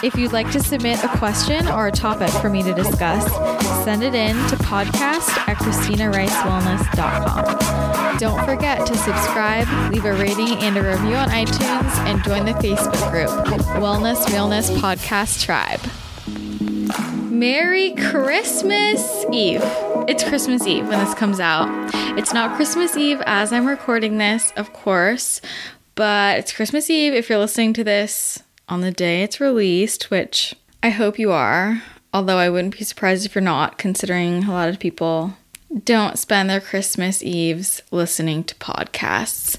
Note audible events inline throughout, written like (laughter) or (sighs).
If you'd like to submit a question or a topic for me to discuss, send it in to podcast at ChristinaRiceWellness.com. Don't forget to subscribe, leave a rating and a review on iTunes, and join the Facebook group, Wellness Realness Podcast Tribe. Merry Christmas Eve. It's Christmas Eve when this comes out. It's not Christmas Eve as I'm recording this, of course, but it's Christmas Eve if you're listening to this on the day it's released, which I hope you are, although I wouldn't be surprised if you're not, considering a lot of people don't spend their Christmas Eves listening to podcasts.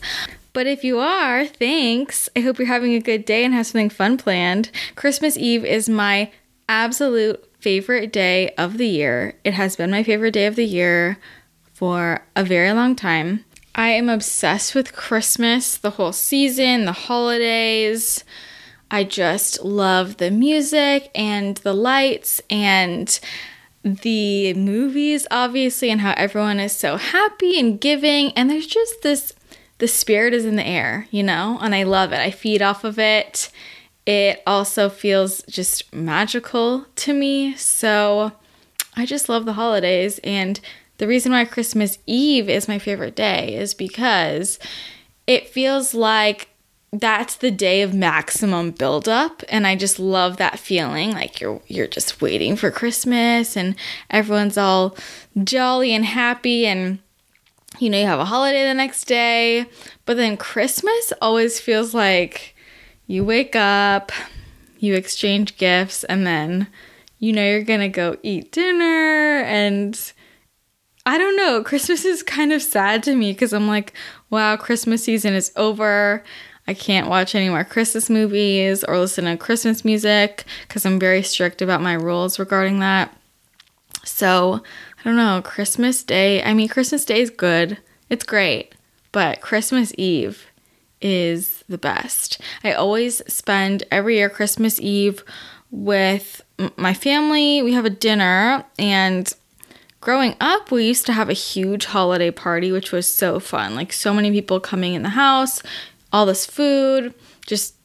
But if you are, thanks. I hope you're having a good day and have something fun planned. Christmas Eve is my absolute favorite day of the year. It has been my favorite day of the year for a very long time. I am obsessed with Christmas, the whole season, the holidays. I just love the music and the lights and the movies, obviously, and how everyone is so happy and giving. And there's just this the spirit is in the air, you know, and I love it. I feed off of it. It also feels just magical to me. So I just love the holidays. And the reason why Christmas Eve is my favorite day is because it feels like that's the day of maximum buildup. And i just love that feeling like you're you're just waiting for christmas and everyone's all jolly and happy. And you know you have a holiday the next day but then christmas always feels like you wake up you exchange gifts and then you know you're gonna go eat dinner. And i don't know christmas is kind of sad to me because i'm like wow christmas season is over I can't watch any more Christmas movies or listen to Christmas music because I'm very strict about my rules regarding that. So, I don't know, Christmas Day, I mean, Christmas Day is good, it's great, but Christmas Eve is the best. I always spend every year Christmas Eve with my family. We have a dinner, and growing up, we used to have a huge holiday party, which was so fun. Like, so many people coming in the house, all this food, just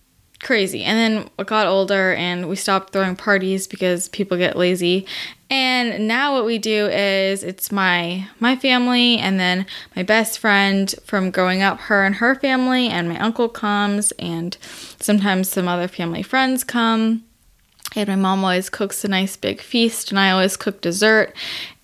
crazy. And then I got older and we stopped throwing parties because people get lazy. And now what we do is it's my my family and then my best friend from growing up, her and her family, and my uncle comes and sometimes some other family friends come. And my mom always cooks a nice big feast and I always cook dessert.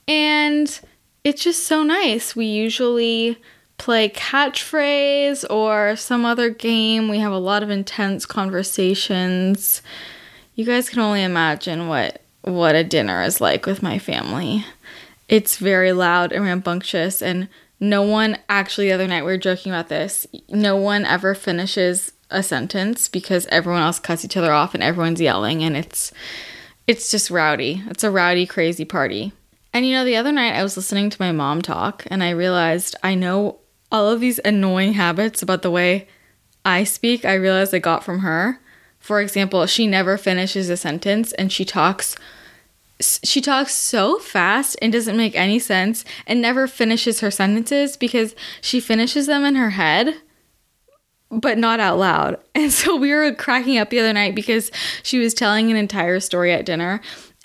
And it's just so nice. We usually play catchphrase or some other game. We have a lot of intense conversations. You guys can only imagine what what a dinner is like with my family. It's very loud and rambunctious and no one actually the other night we were joking about this. No one ever finishes a sentence because everyone else cuts each other off and everyone's yelling and it's it's just rowdy. It's a rowdy crazy party. And you know, the other night I was listening to my mom talk and I realized I know all of these annoying habits about the way I speak, I realized I got from her. For example, she never finishes a sentence and she talks she talks so fast and doesn't make any sense and never finishes her sentences because she finishes them in her head but not out loud. (laughs) And so we were cracking up the other night because she was telling an entire story at dinner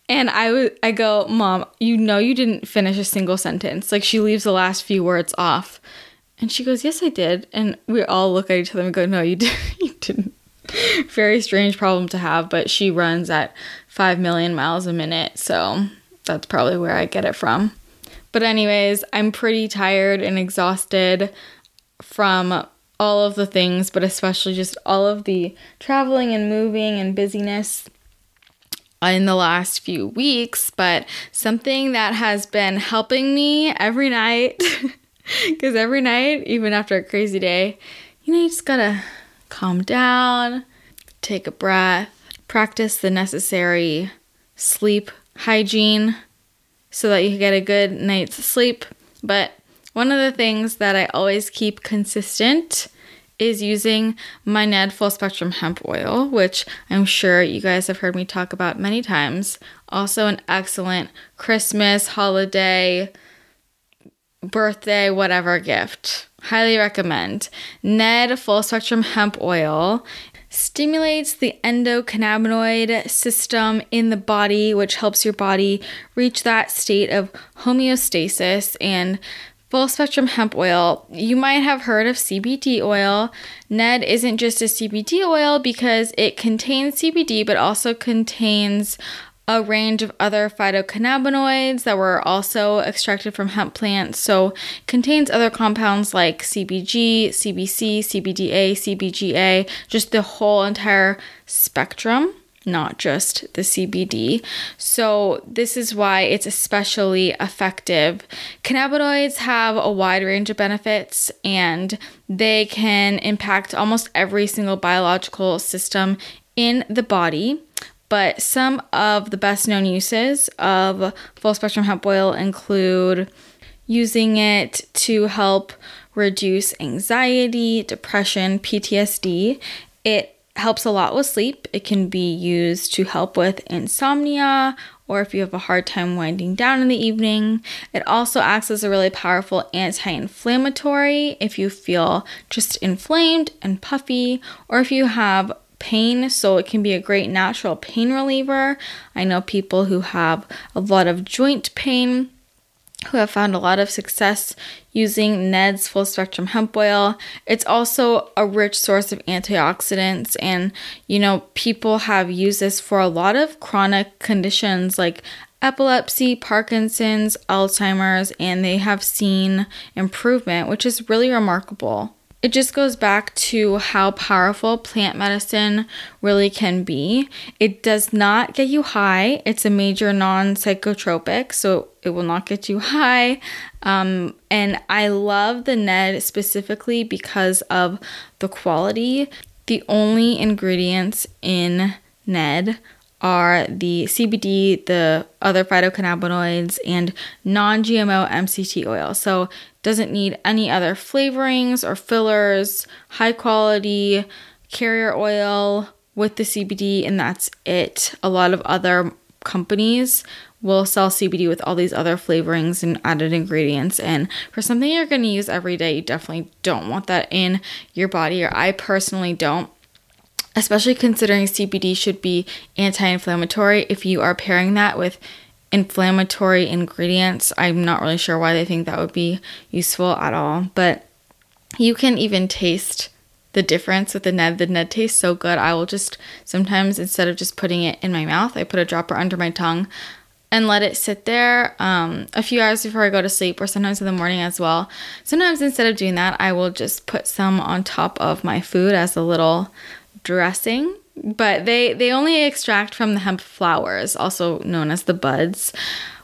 and I would I go, "Mom, you know you didn't finish a single sentence. Like she leaves the last few words off." And she goes, Yes, I did. And we all look at each other and go, No, you, (laughs) did, you didn't. Very strange problem to have, but she runs at 5 million miles a minute. So that's probably where I get it from. But, anyways, I'm pretty tired and exhausted from all of the things, but especially just all of the traveling and moving and busyness in the last few weeks. But something that has been helping me every night (laughs) (laughs) Because every night, even after a crazy day, you know, you just gotta calm down, take a breath, practice the necessary sleep hygiene so that you get a good night's sleep. But one of the things that I always keep consistent is using my Ned Full Spectrum Hemp Oil, which I'm sure you guys have heard me talk about many times. Also, an excellent Christmas, holiday, birthday, whatever gift. Highly recommend. Ned Full Spectrum Hemp Oil stimulates the endocannabinoid system in the body, which helps your body reach that state of homeostasis and full spectrum hemp oil. You might have heard of CBD oil. Ned isn't just a CBD oil because it contains CBD but also contains a range of other phytocannabinoids that were also extracted from hemp plants. So contains other compounds like CBG, CBC, CBDA, CBGA, just the whole entire spectrum, not just the CBD. So this is why it's especially effective. Cannabinoids have a wide range of benefits and they can impact almost every single biological system in the body but some of the best known uses of full spectrum hemp oil include using it to help reduce anxiety, depression, PTSD. It helps a lot with sleep. It can be used to help with insomnia or if you have a hard time winding down in the evening. It also acts as a really powerful anti inflammatory if you feel just inflamed and puffy, or if you have pain, so it can be a great natural pain reliever. I know people who have a lot of joint pain who have found a lot of success using Ned's full spectrum hemp oil. It's also a rich source of antioxidants, and you know, people have used this for a lot of chronic conditions like epilepsy, Parkinson's, Alzheimer's, and they have seen improvement, which is really remarkable. It just goes back to how powerful plant medicine really can be. It does not get you high, it's a major non psychotropic, so it will not get you high. Um, and I love the Ned specifically because of the quality. The only ingredients in Ned are the CBD, the other phytocannabinoids, and non GMO MCT oil. So doesn't need any other flavorings or fillers, high quality carrier oil with the CBD, and that's it. A lot of other companies will sell CBD with all these other flavorings and added ingredients. And for something you're going to use every day, you definitely don't want that in your body, or I personally don't. Especially considering CBD should be anti inflammatory. If you are pairing that with inflammatory ingredients. I'm not really sure why they think that would be useful at all, but you can even taste the difference with the Ned. The Ned tastes so good. I will just sometimes instead of just putting it in my mouth, I put a dropper under my tongue and let it sit there um, a few hours before I go to sleep, or sometimes in the morning as well. Sometimes instead of doing that, I will just put some on top of my food as a little dressing but they they only extract from the hemp flowers, also known as the buds,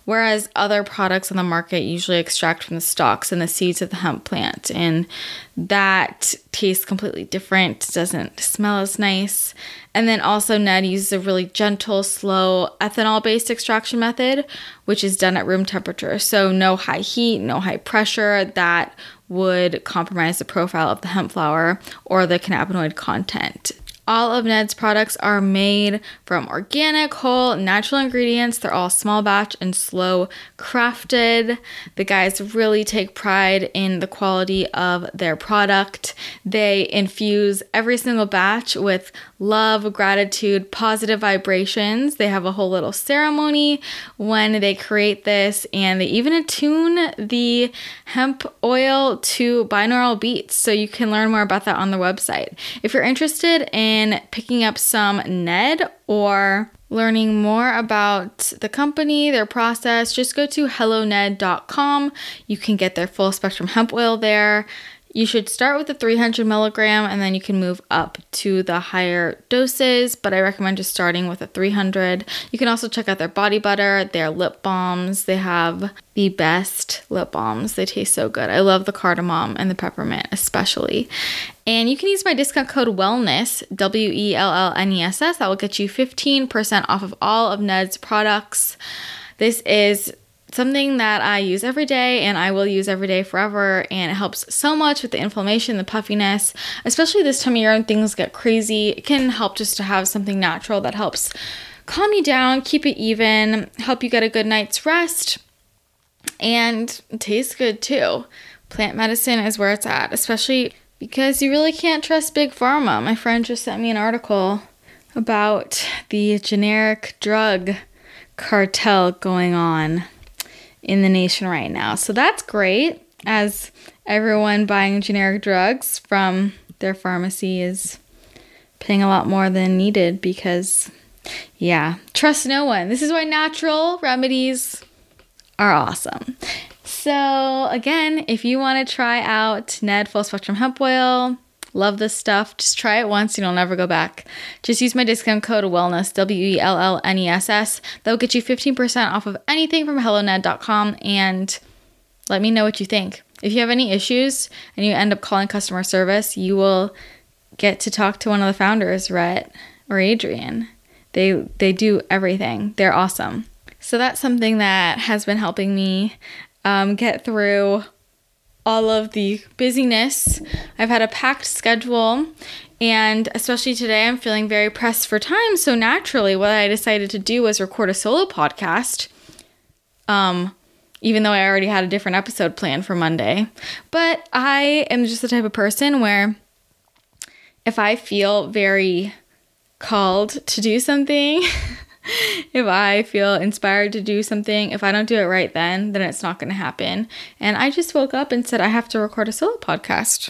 whereas other products on the market usually extract from the stalks and the seeds of the hemp plant, and that tastes completely different. Doesn't smell as nice. And then also Ned uses a really gentle, slow ethanol-based extraction method, which is done at room temperature. So no high heat, no high pressure. That would compromise the profile of the hemp flower or the cannabinoid content. All of Ned's products are made from organic, whole, natural ingredients. They're all small batch and slow crafted. The guys really take pride in the quality of their product. They infuse every single batch with love, gratitude, positive vibrations. They have a whole little ceremony when they create this, and they even attune the hemp oil to binaural beats. So you can learn more about that on the website. If you're interested in in picking up some Ned or learning more about the company, their process, just go to helloned.com. You can get their full spectrum hemp oil there. You should start with the 300 milligram and then you can move up to the higher doses, but I recommend just starting with a 300. You can also check out their body butter, their lip balms. They have the best lip balms. They taste so good. I love the cardamom and the peppermint, especially. And you can use my discount code WELLNESS, W E L L N E S S. That will get you 15% off of all of Ned's products. This is something that I use every day and I will use every day forever. And it helps so much with the inflammation, the puffiness, especially this time of year when things get crazy. It can help just to have something natural that helps calm you down, keep it even, help you get a good night's rest, and tastes good too. Plant medicine is where it's at, especially because you really can't trust big pharma. My friend just sent me an article about the generic drug cartel going on in the nation right now. So that's great as everyone buying generic drugs from their pharmacy is paying a lot more than needed because, yeah, trust no one. This is why natural remedies are awesome. So, again, if you want to try out Ned Full Spectrum Hemp Oil, Love this stuff. Just try it once, and you will never go back. Just use my discount code wellness, W E L L N E S S. That will get you 15% off of anything from helloned.com and let me know what you think. If you have any issues and you end up calling customer service, you will get to talk to one of the founders, Rhett or Adrian. They they do everything. They're awesome. So that's something that has been helping me um, get through all of the busyness. I've had a packed schedule, and especially today, I'm feeling very pressed for time. So naturally, what I decided to do was record a solo podcast. Um, even though I already had a different episode planned for Monday. But I am just the type of person where if I feel very called to do something, (laughs) (laughs) if I feel inspired to do something, if I don't do it right then, then it's not going to happen. And I just woke up and said, I have to record a solo podcast.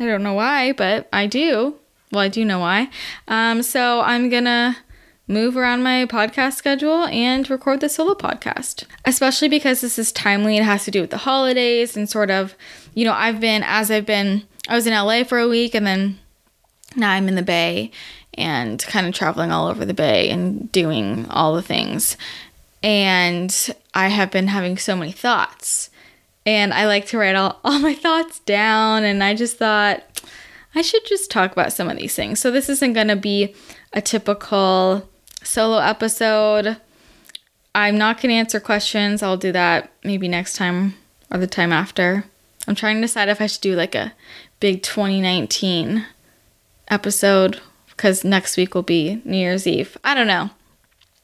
I don't know why, but I do. Well, I do know why. Um, so I'm going to move around my podcast schedule and record the solo podcast, especially because this is timely. It has to do with the holidays and sort of, you know, I've been, as I've been, I was in LA for a week and then now I'm in the Bay and kind of traveling all over the bay and doing all the things. And I have been having so many thoughts. And I like to write all, (laughs) all my thoughts down. And I just thought I should just talk about some of these things. So this isn't going to be a typical solo episode. I'm not going to answer questions. I'll do that maybe next time or the time after. I'm trying to decide if I should do like a big 2019 episode because next week will be New Year's Eve. I don't know.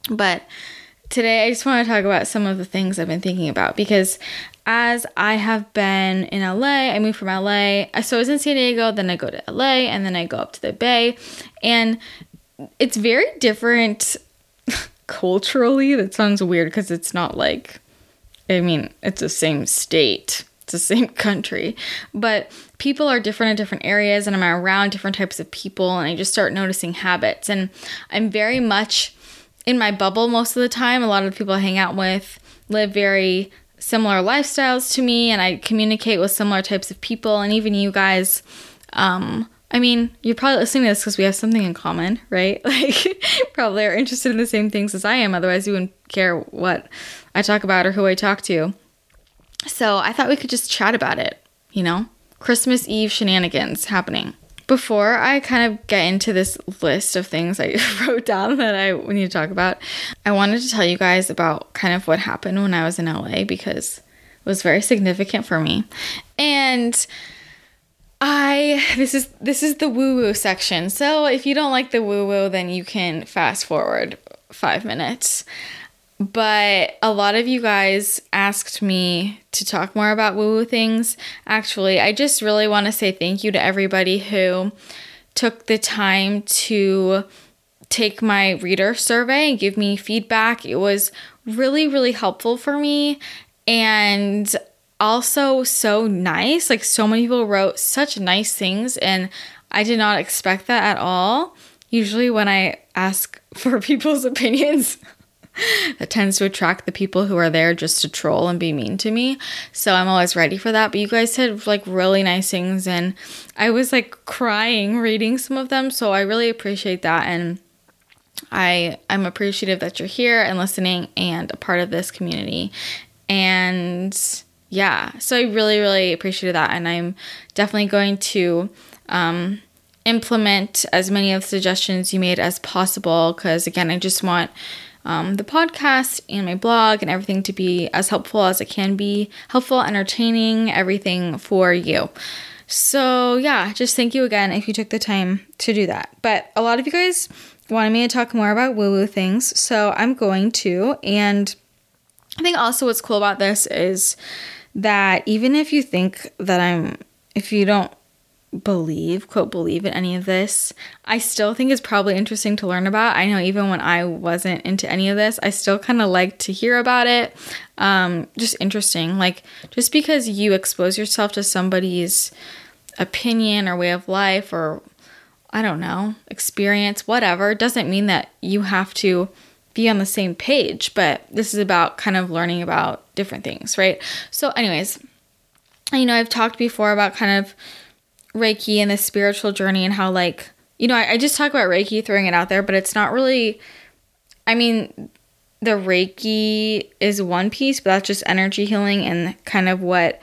But today I just want to talk about some of the things I've been thinking about because as I have been in LA, I moved from LA. So I was in San Diego, then I go to LA, and then I go up to the Bay. And it's very different (laughs) culturally. That sounds weird because it's not like, I mean, it's the same state, it's the same (laughs) country. But people are different in different areas and I'm around different types of people and I just start noticing habits. And I'm very much in my bubble most of the time. A lot of the people I hang out with live very similar lifestyles to me and I communicate with similar types of people and even you guys um I mean, you're probably listening to this because we have something in common, right? (laughs) Like, probably are interested in the same things as I am. Otherwise, you wouldn't care what I talk about or who I talk to. So I thought we could just chat about it, you know? Christmas Eve shenanigans happening. Before I kind of get into this list of things I (laughs) wrote down that I need to talk about, I wanted to tell you guys about kind of what happened when I was in LA because it was very significant for me. And I this is this is the woo woo section. So if you don't like the woo woo, then you can fast forward 5 minutes. But a lot of you guys asked me to talk more about woo woo things. Actually, I just really want to say thank you to everybody who took the time to take my reader survey and give me feedback. It was really, really helpful for me and also so nice. Like, so many people wrote such nice things, and I did not expect that at all. Usually, when I ask (laughs) for people's opinions, that tends to attract the people who are there just to troll and be mean to me. So I'm always ready for that. But you guys said like really nice things and I was like crying reading some of them. So I really appreciate that and I I'm appreciative that you're here and listening and a part of this community. And yeah, so I really really appreciated that and I'm definitely going to um implement as many of the suggestions you made as possible because again, I just want um, the podcast and my blog and everything to be as helpful as it can be helpful, entertaining, everything for you. So, yeah, just thank you again if you took the time to do that. But a lot of you guys wanted me to talk more about woo woo things, so I'm going to. And I think also what's cool about this is that even if you think that I'm, if you don't believe, quote, believe in any of this, I still think it's probably interesting to learn about. I know even when I wasn't into any of this, I still kind of like to hear about it. Um, just interesting. Like, just because you expose yourself to somebody's opinion or way of life or I don't know, experience, whatever, doesn't mean that you have to be on the same page, but this is about kind of learning about different things, right? So, anyways, you know, I've talked before about kind of Reiki and the spiritual journey and how like you know I, I just talk about Reiki throwing it out there, but it's not really. I mean, the Reiki is one piece, but that's just energy healing and kind of what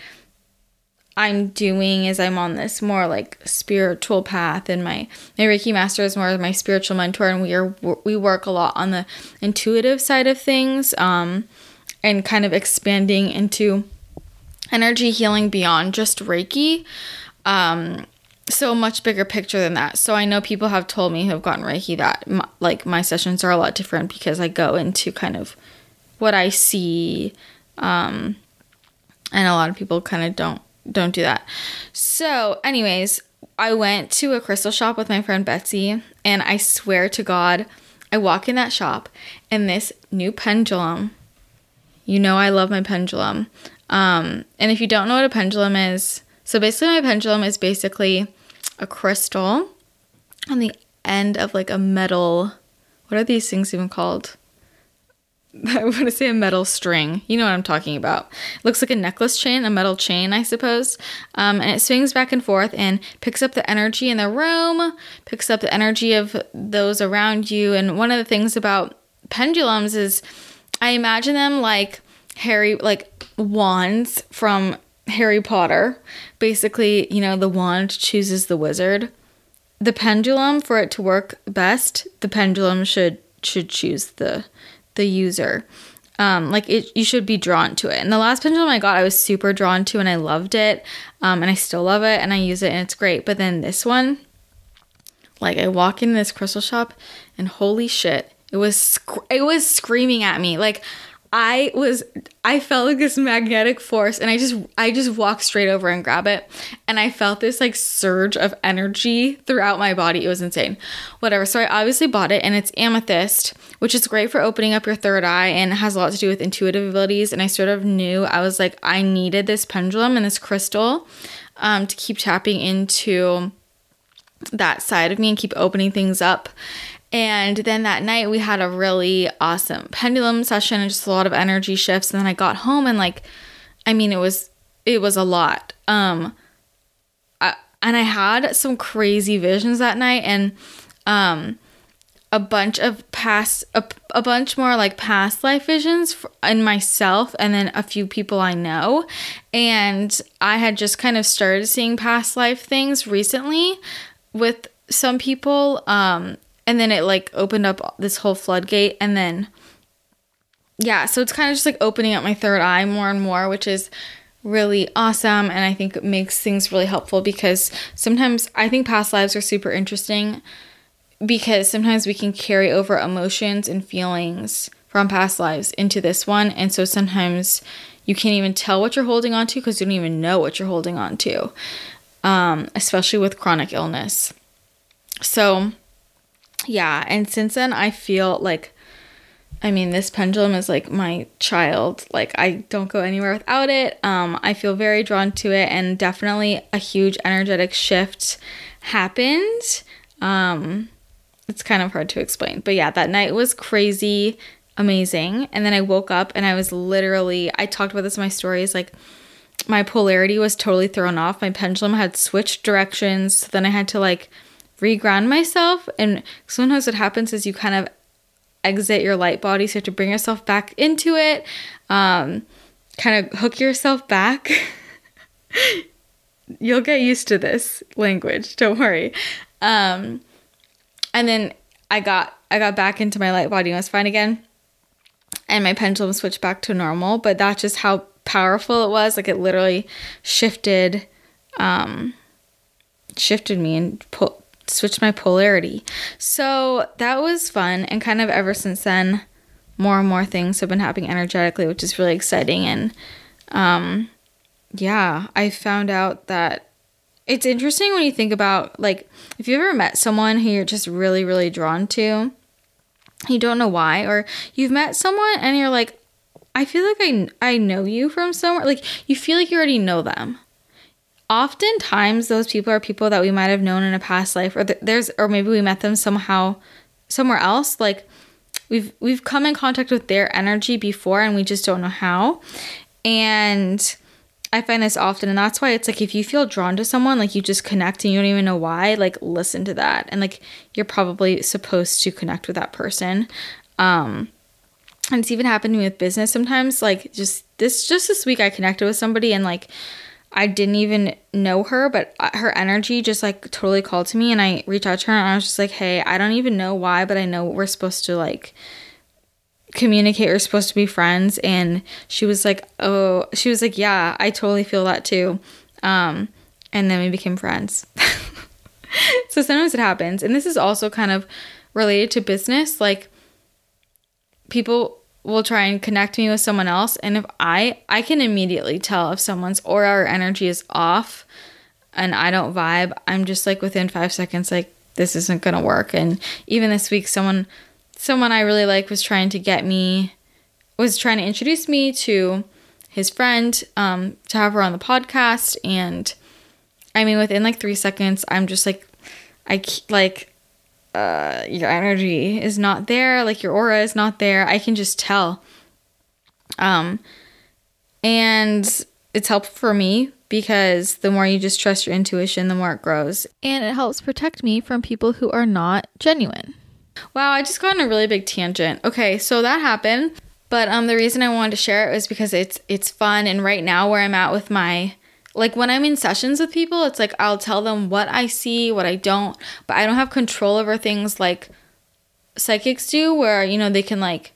I'm doing is I'm on this more like spiritual path and my my Reiki master is more of my spiritual mentor and we are we work a lot on the intuitive side of things um and kind of expanding into energy healing beyond just Reiki um, so much bigger picture than that. So I know people have told me who have gotten Reiki that my, like my sessions are a lot different because I go into kind of what I see, um, and a lot of people kind of don't don't do that. So, anyways, I went to a crystal shop with my friend Betsy, and I swear to God, I walk in that shop and this new pendulum. You know I love my pendulum. Um, and if you don't know what a pendulum is, so basically, my pendulum is basically a crystal on the end of like a metal. What are these things even called? (laughs) I want to say a metal string. You know what I'm talking about. It looks like a necklace chain, a metal chain, I suppose. Um, and it swings back and forth and picks up the energy in the room, picks up the energy of those around you. And one of the things about pendulums is I imagine them like Harry, like wands from Harry Potter, basically, you know, the wand chooses the wizard. The pendulum, for it to work best, the pendulum should should choose the the user. Um, like it, you should be drawn to it. And the last pendulum I got, I was super drawn to, and I loved it, um, and I still love it, and I use it, and it's great. But then this one, like I walk in this crystal shop, and holy shit, it was sc- it was screaming at me like I was I felt like this magnetic force and I just I just walked straight over and grab it and I felt this like surge of energy throughout my body. It was insane. Whatever. So I obviously bought it and it's amethyst, which is great for opening up your third eye and has a lot to do with intuitive abilities and I sort of knew I was like I needed this pendulum and this crystal um, to keep tapping into that side of me and keep opening things up. And then that night we had a really awesome pendulum session and just a lot of energy shifts. And then I got home and like, I mean, it was it was a lot. Um, I, and I had some crazy visions that night and um a bunch of past a, a bunch more like past life visions in myself and then a few people I know and I had just kind of started seeing past life things recently with some people um and then it like opened up this whole floodgate and then yeah so it's kind of just like opening up my third eye more and more which is really awesome and i think it makes things really helpful because sometimes i think past lives are super interesting because sometimes we can carry over emotions and feelings from past lives into this one and so sometimes you can't even tell what you're holding on to because you don't even know what you're holding on to um, especially with chronic illness. So yeah, and since then I feel like I mean, this pendulum is like my child. Like I don't go anywhere without it. Um I feel very drawn to it and definitely a huge energetic shift happened. Um it's kind of hard to explain. But yeah, that night was crazy. amazing. And then I woke up and I was literally, I talked about this in my stories, like my polarity was totally thrown off. My pendulum had switched directions. So then I had to like reground myself. And sometimes what happens is you kind of exit your light body. So you have to bring yourself back into it, um, kind of hook yourself back. (laughs) You'll get used to this language. Don't worry. Um, and then I got I got back into my light body and was fine again. And my pendulum switched back to normal, but that's just how powerful it was. Like it literally shifted um shifted me and pulled switched my polarity. So that was fun. And kind of ever since then, more and more things have been happening energetically, which is really exciting. And um, yeah, I found out that it's interesting when you think about like if you've ever met someone who you're just really, really drawn to, you don't know why, or you've met someone and you're like, I feel like I, I know you from somewhere. Like you feel like you already know them oftentimes those people are people that we might have known in a past life or th- there's or maybe we met them somehow somewhere else. Like we've we've come in contact with their energy before and we just don't know how. And i find this often and that's why it's like if you feel drawn to someone like you just connect and you don't even know why like listen to that. And like you're probably supposed to connect with that person. Um and it's even happened to me with business sometimes like just this just this week i connected with somebody and like I didn't even know her, but uh, her energy just like totally called to me. And I reached out to her and I was just like, hey, I don't even know why, but I know we're supposed to like communicate. We're supposed to be friends. And she was like, oh, she was like, yeah, I totally feel that too. Um, and then we became friends. (laughs) so sometimes it happens. And this is also kind of related to business. Like, people will try and connect me with someone else. And if i i can immediately tell if someone's or energy is off and i don't vibe i'm just like within five seconds like this isn't gonna work. And even this week someone someone i really like was trying to get me was trying to introduce me to his friend um, to have her on the podcast. And i mean within like three seconds i'm just like i like uh, your energy is not there, like your aura is not there. I can just tell. Um, and it's helpful for me because the more you just trust your intuition, the more it grows. And it helps protect me from people who are not genuine. Wow, I just got on a really big tangent. Okay, so that happened. But um the reason I wanted to share it was because it's it's fun and right now where I'm at with my like when I'm in sessions with people, it's like I'll tell them what I see, what I don't, but I don't have control over things like psychics do, where you know they can like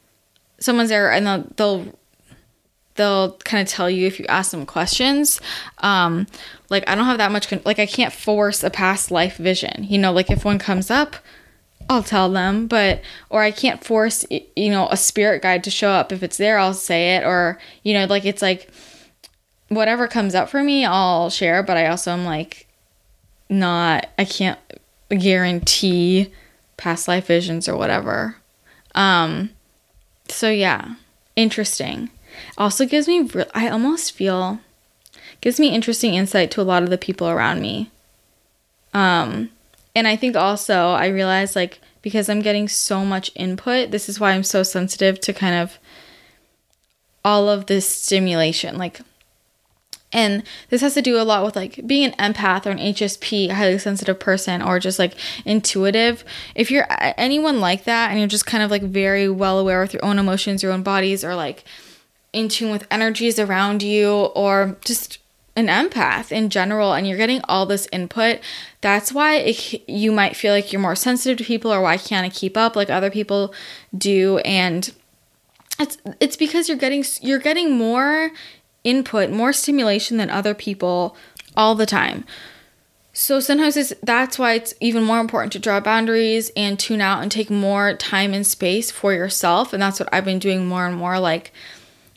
someone's there and they'll they'll they'll kind of tell you if you ask them questions. Um, like I don't have that much con- like I can't force a past life vision. You know, like if one comes up, I'll tell them, but or I can't force you know a spirit guide to show up. If it's there, I'll say it or you know like it's like whatever comes up for me, I'll share, but I also am like not I can't guarantee past life visions or whatever. Um so yeah, interesting. Also gives me I almost feel gives me interesting insight to a lot of the people around me. Um and I think also I realize like because I'm getting so much input, this is why I'm so sensitive to kind of all of this stimulation. Like and this has to do a lot with like being an empath or an HSP, highly sensitive person, or just like intuitive. If you're anyone like that and you're just kind of like very well aware with your own emotions, your own bodies, or like in tune with energies around you, or just an empath in general, and you're getting all this input, that's why it, you might feel like you're more sensitive to people, or why can't I keep up like other people do? And it's it's because you're getting you're getting more input, more stimulation than other people all the time. So sometimes it's that's why it's even more important to draw boundaries and tune out and take more time and space for yourself. And that's what I've been doing more and more like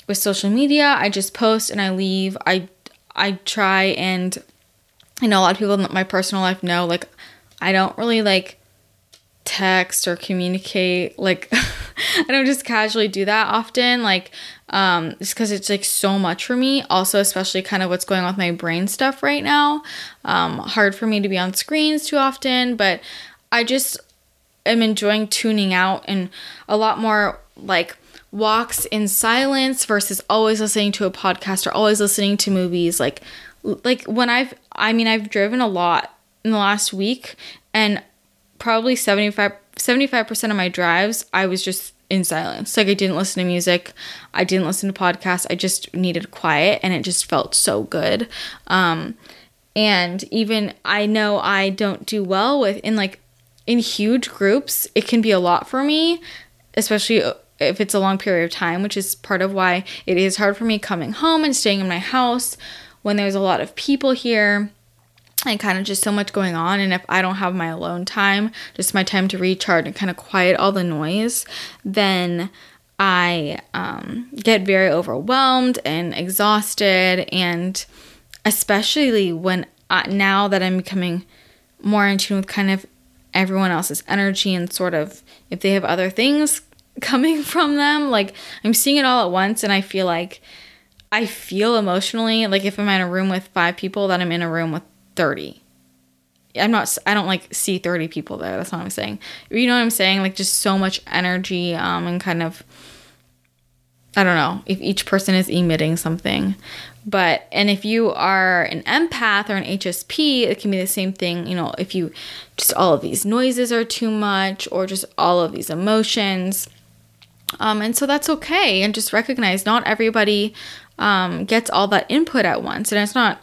with social media. I just post and I leave. I I try and I know a lot of people in my personal life know like I don't really like text or communicate like (laughs) I don't just casually do that often like um just because it's like so much for me. Also especially kind of what's going on with my brain stuff right now. Um hard for me to be on screens too often but I just am enjoying tuning out and a lot more like walks in silence versus always listening to a podcast or always listening to movies. Like like when I've I mean I've driven a lot in the last week and probably 75 75% of my drives I was just in silence. Like I didn't listen to music, I didn't listen to podcasts. I just needed quiet and it just felt so good. Um and even I know I don't do well with in like in huge groups, it can be a lot for me, especially if it's a long period of time, which is part of why it is hard for me coming home and staying in my house when there's a lot of people here and kind of just so much going on. And if I don't have my alone time, just my time to recharge and kind of quiet all the noise, then I um, get very overwhelmed and exhausted. And especially when uh, now that I'm becoming more in tune with kind of everyone else's energy and sort of if they have other things (laughs) coming from them, like I'm seeing it all at once and I feel like I feel emotionally like if I'm in a room with five people that I'm in a room with 30. I'm not I don't like see 30 people there. That's what I'm saying. You know what I'm saying? Like just so much energy um and kind of I don't know if each person is emitting something. But and if you are an empath or an HSP, it can be the same thing, you know, if you just all of these noises are too much or just all of these emotions. Um, and so that's okay and just recognize not everybody um, gets all that input at once and it's not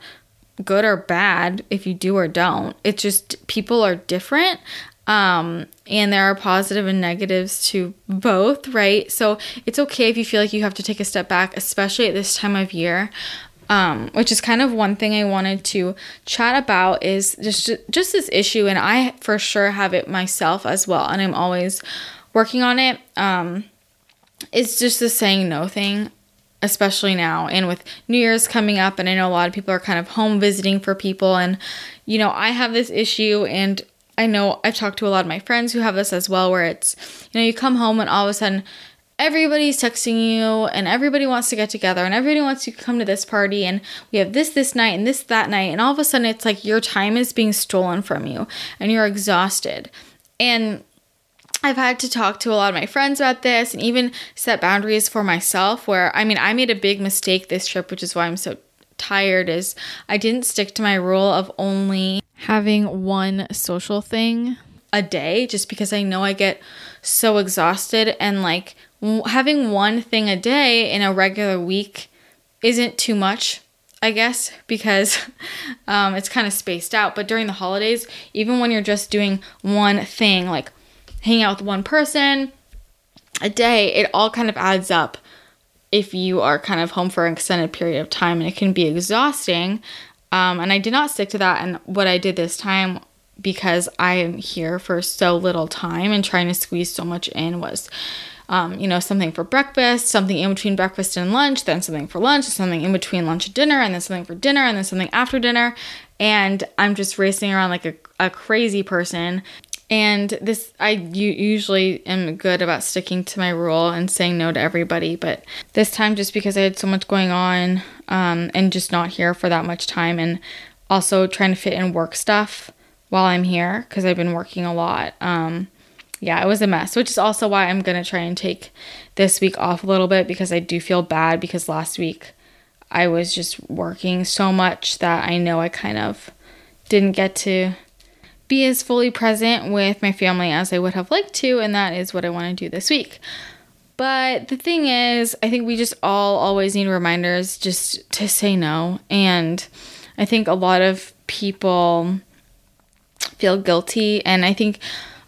good or bad if you do or don't. It's just people are different. Um, and there are positive and negatives to both, right? So it's okay if you feel like you have to take a step back, especially at this time of year. Um, which is kind of one thing I wanted to chat about is just just this issue, and I for sure have it myself as well, and I'm always working on it. Um, it's just the saying no thing especially now and with New Year's coming up and I know a lot of people are kind of home visiting for people and you know, I have this issue and I know I've talked to a lot of my friends who have this as well where it's you know, you come home and all of a sudden everybody's texting you and everybody wants to get together and everybody wants you to come to this party and we have this this night and this that night and all of a sudden it's like your time is being stolen from you and you're exhausted. And I've had to talk to a lot of my friends about this and even set boundaries for myself where I mean I made a big mistake this trip which is why I'm so tired is I didn't stick to my rule of only having one social thing a day just because I know I get so exhausted and like having one thing a day in a regular week isn't too much I guess, because (laughs) um, it's kind of spaced out. But during the holidays, even when you're just doing one thing, like hang out with one person a day, it all kind of adds up if you are kind of home for an extended period of time and it can be exhausting. Um, and I did not stick to that. And what I did this time, because I am here for so little time and trying to squeeze so much in, was. Um, you know, something for breakfast, something in between breakfast and lunch, then something for lunch, something in between lunch and dinner, and then something for dinner, and then something after dinner. And I'm just racing around like a, a crazy person and this, I usually am good about sticking to my rule and saying no to everybody, but this time, just because I had so much going on um, and just not here for that much time, and also trying to fit in work stuff while I'm here because I've been working a lot. Um, yeah, it was a mess, which is also why I'm gonna try and take this week off a little bit because I do feel bad because last week I was just working so much that I know I kind of didn't get to be as fully present with my family as I would have liked to, and that is what I want to do this week. But the thing is, I think we just all always need reminders just to say no. And I think a lot of people feel guilty. And I think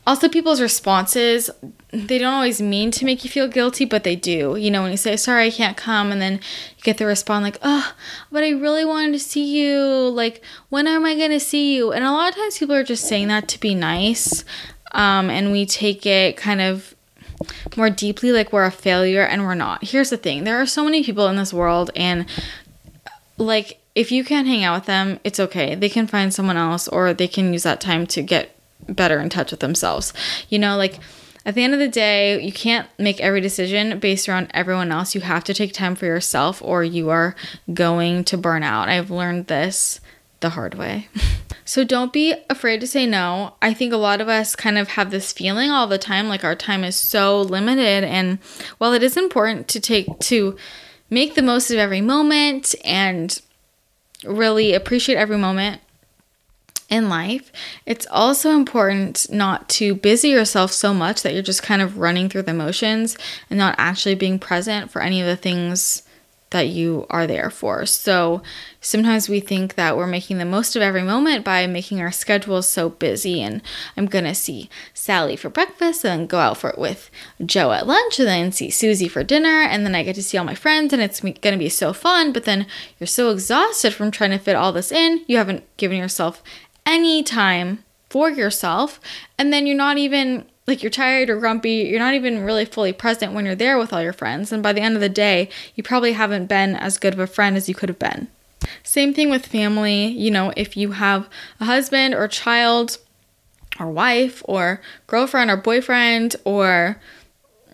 also people's responses they don't always mean to make you feel guilty, but they do. You know, when you say, sorry, I can't come, and then you get the response like, oh, but I really wanted to see you. Like, when am I going to see you? And a lot of times people are just saying that to be nice. Um, and we take it kind of more deeply like we're a failure and we're not. Here's the thing there are so many people in this world, and like, if you can't hang out with them, it's okay. They can find someone else or they can use that time to get better in touch with themselves. You know, like, at the end of the day, you can't make every decision based around everyone else. You have to take time for yourself or you are going to burn out. I've learned this the hard way. (laughs) So don't be afraid to say no. I think a lot of us kind of have this feeling all the time like our time is so limited and while it is important to take to make the most of every moment and really appreciate every moment in life, it's also important not to busy yourself so much that you're just kind of running through the motions and not actually being present for any of the things that you are there for. So sometimes we think that we're making the most of every moment by making our schedules so busy. And I'm going to see Sally for breakfast and then go out for it with Joe at lunch and then see Susie for dinner. And then I get to see all my friends and it's going to be so fun. But then you're so exhausted from trying to fit all this in, you haven't given yourself any time for yourself. And then you're not even like you're tired or grumpy, you're not even really fully present when you're there with all your friends. And by the end of the day, you probably haven't been as good of a friend as you could have been. Same thing with family. You know, if you have a husband or child or wife or girlfriend or boyfriend or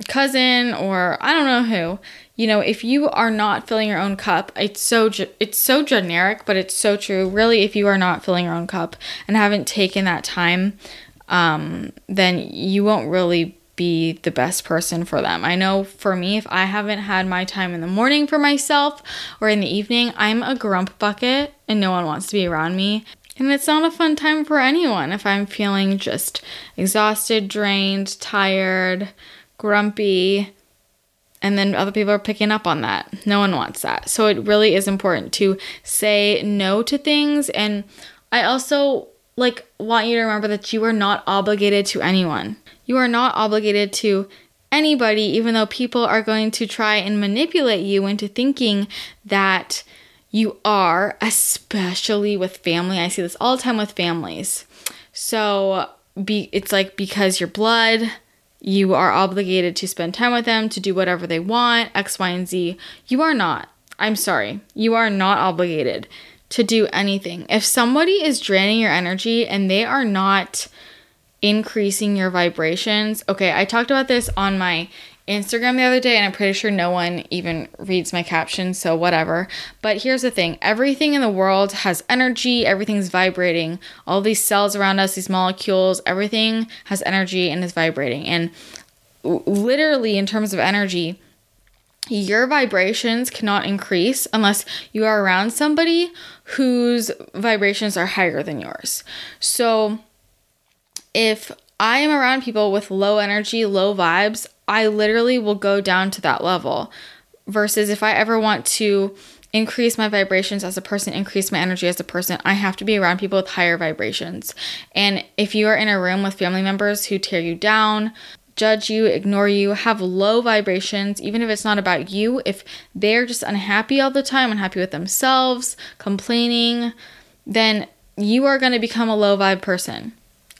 cousin or I don't know who, you know, if you are not filling your own cup, it's so it's so generic, but it's so true. Really, if you are not filling your own cup and haven't taken that time, um, then you won't really be the best person for them. I know for me, if I haven't had my time in the morning for myself or in the evening, I'm a grump bucket and no one wants to be around me. And it's not a fun time for anyone if I'm feeling just exhausted, drained, tired, grumpy and then other people are picking up on that. No one wants that. So it really is important to say no to things and I also like want you to remember that you are not obligated to anyone. You are not obligated to anybody even though people are going to try and manipulate you into thinking that you are, especially with family. I see this all the time with families. So be it's like because you're blood, you are obligated to spend time with them, to do whatever they want, X, Y, and Z. You are not. I'm sorry. You are not obligated to do anything. If somebody is draining your energy and they are not increasing your vibrations, okay, I talked about this on my Instagram the other day, and I'm pretty sure no one even reads my captions, so whatever. But here's the thing everything in the world has energy, everything's vibrating. All these cells around us, these molecules, everything has energy and is vibrating. And literally, in terms of energy, your vibrations cannot increase unless you are around somebody whose vibrations are higher than yours. So, if I am around people with low energy, low vibes, I literally will go down to that level. Versus if I ever want to increase my vibrations as a person, increase my energy as a person, I have to be around people with higher vibrations. And if you are in a room with family members who tear you down, judge you, ignore you, have low vibrations, even if it's not about you, if they're just unhappy all the time, unhappy with themselves, complaining, then you are going to become a low vibe person.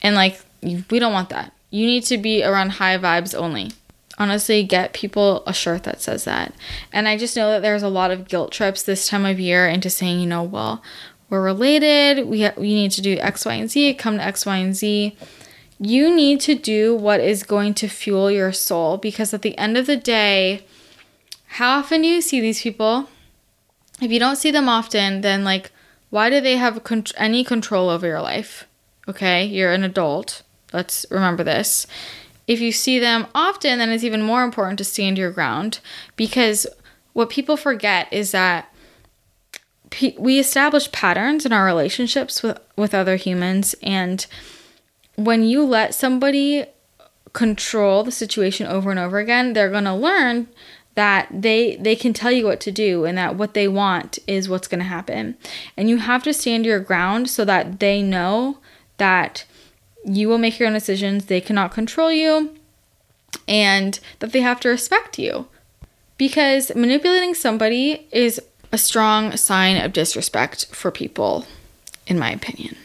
And like, we don't want that. You need to be around high vibes only honestly get people a shirt that says that. And I just know that there's a lot of guilt trips this time of year into saying, you know, well, we're related, we, ha- we need to do X, Y, and Z, come to X, Y, and Z. You need to do what is going to fuel your soul because at the end of the day, how often do you see these people? If you don't see them often, then like, why do they have con- any control over your life? Okay, you're an adult. Let's remember this if you see them often, then it's even more important to stand your ground because what people forget is that we establish patterns in our relationships with, with other humans. And when you let somebody control the situation over and over again, they're going to learn that they they can tell you what to do and that what they want is what's going to happen. And you have to stand your ground so that they know that you will make your own decisions, they cannot control you, and that they have to respect you. Because manipulating somebody is a strong sign of disrespect for people, in my opinion.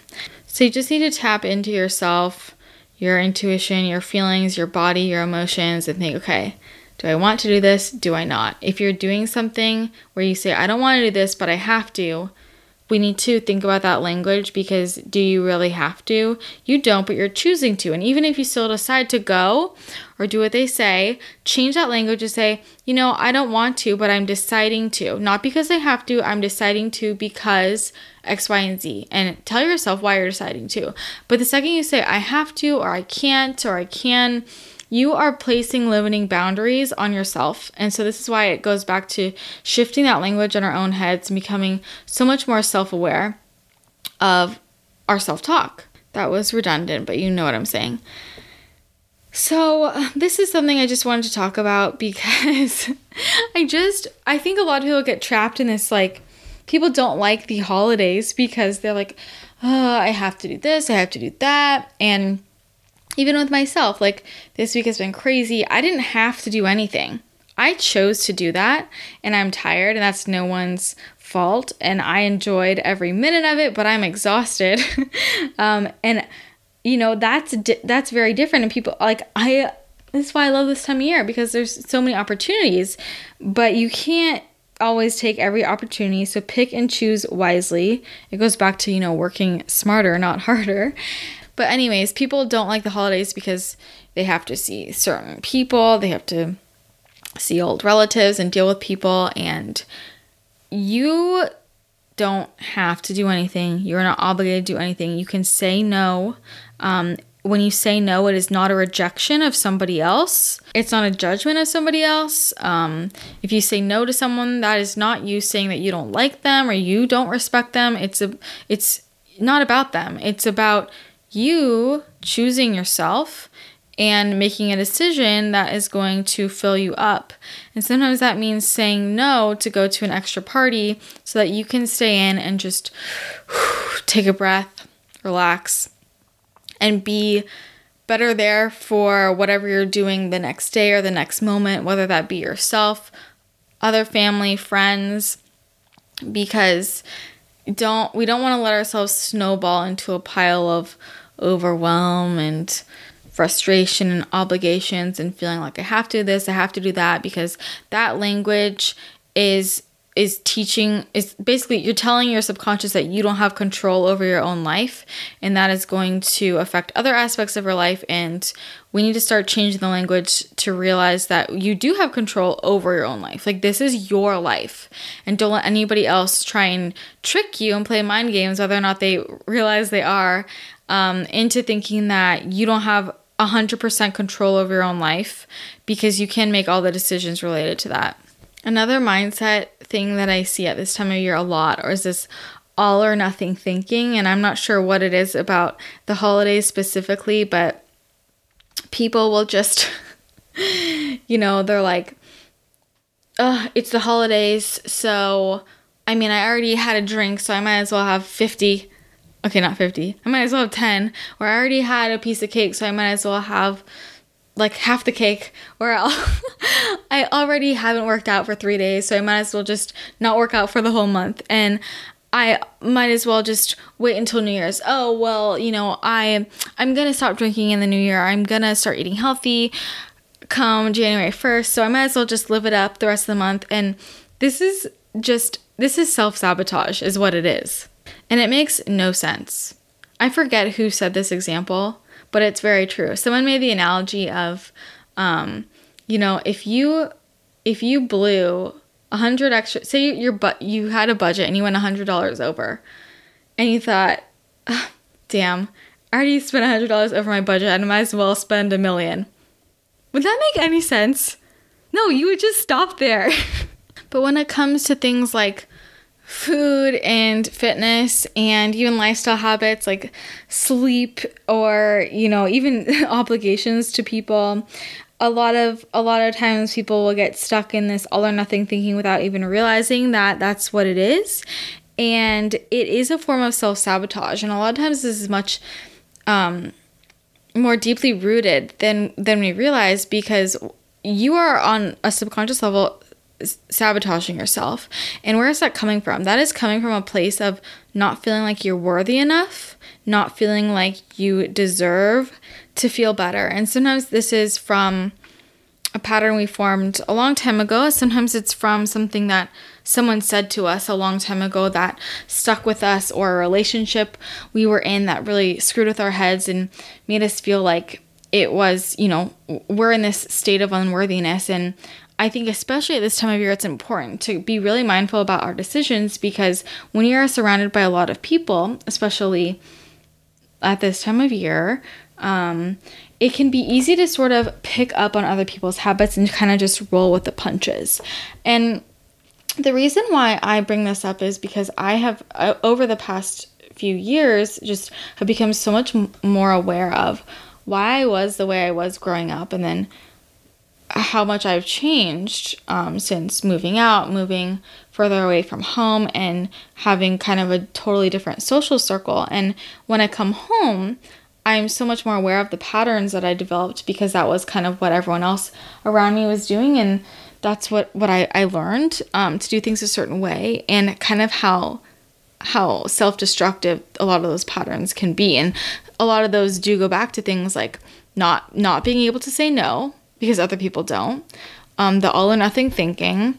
So you just need to tap into yourself, your intuition, your feelings, your body, your emotions, and think, okay, do I want to do this? Do I not? If you're doing something where you say, I don't want to do this, but I have to, we need to think about that language because do you really have to? You don't, but you're choosing to. And even if you still decide to go or do what they say, change that language to say, you know, I don't want to, but I'm deciding to. Not because I have to, I'm deciding to because X, Y, and Z. And tell yourself why you're deciding to. But the second you say, I have to, or I can't, or I can, you are placing limiting boundaries on yourself. And so, this is why it goes back to shifting that language in our own heads and becoming so much more self aware of our self talk. That was redundant, but you know what I'm saying. So, this is something I just wanted to talk about (laughs) because I just, I think a lot of people get trapped in this like, people don't like the holidays because they're like, oh, I have to do this, I have to do that. And even with myself, like this week has been crazy. I didn't have to do anything. I chose to do that and I'm tired and that's no one's fault and I enjoyed every minute of it, but I'm exhausted. (laughs) um, and you know, that's di- that's very different and people like I this is why I love this time of year because there's so many opportunities, but you can't always take every opportunity, so pick and choose wisely. It goes back to, you know, working smarter, not (laughs) harder. But, anyways, people don't like the holidays because they have to see certain people, they have to see old relatives and deal with people, and you don't have to do anything. You're not obligated to do anything. You can say no. Um, when you say no, it is not a rejection of somebody else. It's not a judgment of somebody else. Um, if you say no to someone, that is not you saying that you don't like them or you don't respect them. It's a, it's not about them. It's about you choosing yourself and making a decision that is going to fill you up. And sometimes that means saying no to go to an extra party so that you can stay in and just (sighs) take a breath, relax, and be better there for whatever you're doing the next day or the next moment, whether that be yourself, other family, friends, because don't we don't want to let ourselves snowball into a pile of overwhelm and frustration and obligations and feeling like I have to do this, I have to do that because that language is is teaching is basically you're telling your subconscious that you don't have control over your own life and that is going to affect other aspects of your life and we need to start changing the language to realize that you do have control over your own life. Like this is your life and don't let anybody else try and trick you and play mind games whether or not they realize they are um, into thinking that you don't have 100% control over your own life because you can make all the decisions related to that. Another mindset thing that I see at this time of year a lot or is this all or nothing thinking and I'm not sure what it is about the holidays specifically, but people will just (laughs) you know, they're like oh, it's the holidays, so I mean, I already had a drink, so I might as well have 50 okay, not 50. I might as well have 10. Or I already had a piece of cake, so I might as well have like half the cake. Or (laughs) I already haven't worked out for three days, so I might as well just not work out for the whole month. And I might as well just wait until New Year's. Oh, well, you know, I I'm to stop drinking in the new year. I'm to start eating healthy come January 1st. So I might as well just live it up the rest of the month. And this is just this is self-sabotage is what it is. And it makes no sense. I forget who said this example, but it's very true. Someone made the analogy of, um, you know, if you if you blew a hundred extra, say you your but you had a budget and you went a hundred dollars over, and you thought, damn, I already spent a hundred dollars over my budget, and I might as well spend a million. Would that make any sense? No, you would just stop there. (laughs) but when it comes to things like food and fitness and even lifestyle habits like sleep or you know even (laughs) obligations to people. A lot of a lot of times people will get stuck in this all or nothing thinking without even realizing that that's what it is. And it is a form of self-sabotage. And a lot of times this is much um, more deeply rooted than than we realize because you are on a subconscious level sabotaging yourself. And where is that coming from? That is coming from a place of not feeling like you're worthy enough, not feeling like you deserve to feel better. And sometimes this is from a pattern we formed a long time ago. Sometimes it's from something that someone said to us a long time ago that stuck with us, or a relationship we were in that really screwed with our heads and made us feel like it was, you know, we're in this state of unworthiness. And I think, especially at this time of year, it's important to be really mindful about our decisions because when you are surrounded by a lot of people, especially at this time of year, um, it can be easy to sort of pick up on other people's habits and kind of just roll with the punches. And the reason why I bring this up is because I have, uh, over the past few years, just have become so much m- more aware of why I was the way I was growing up and then how much I've changed um, since moving out, moving further away from home, and having kind of a totally different social circle. And when I come home, I'm so much more aware of the patterns that I developed because that was kind of what everyone else around me was doing. And that's what, what I, I learned um, to do things a certain way and kind of how how self-destructive a lot of those patterns can be and a lot of those do go back to things like not not being able to say no because other people don't. Um, the all or nothing thinking.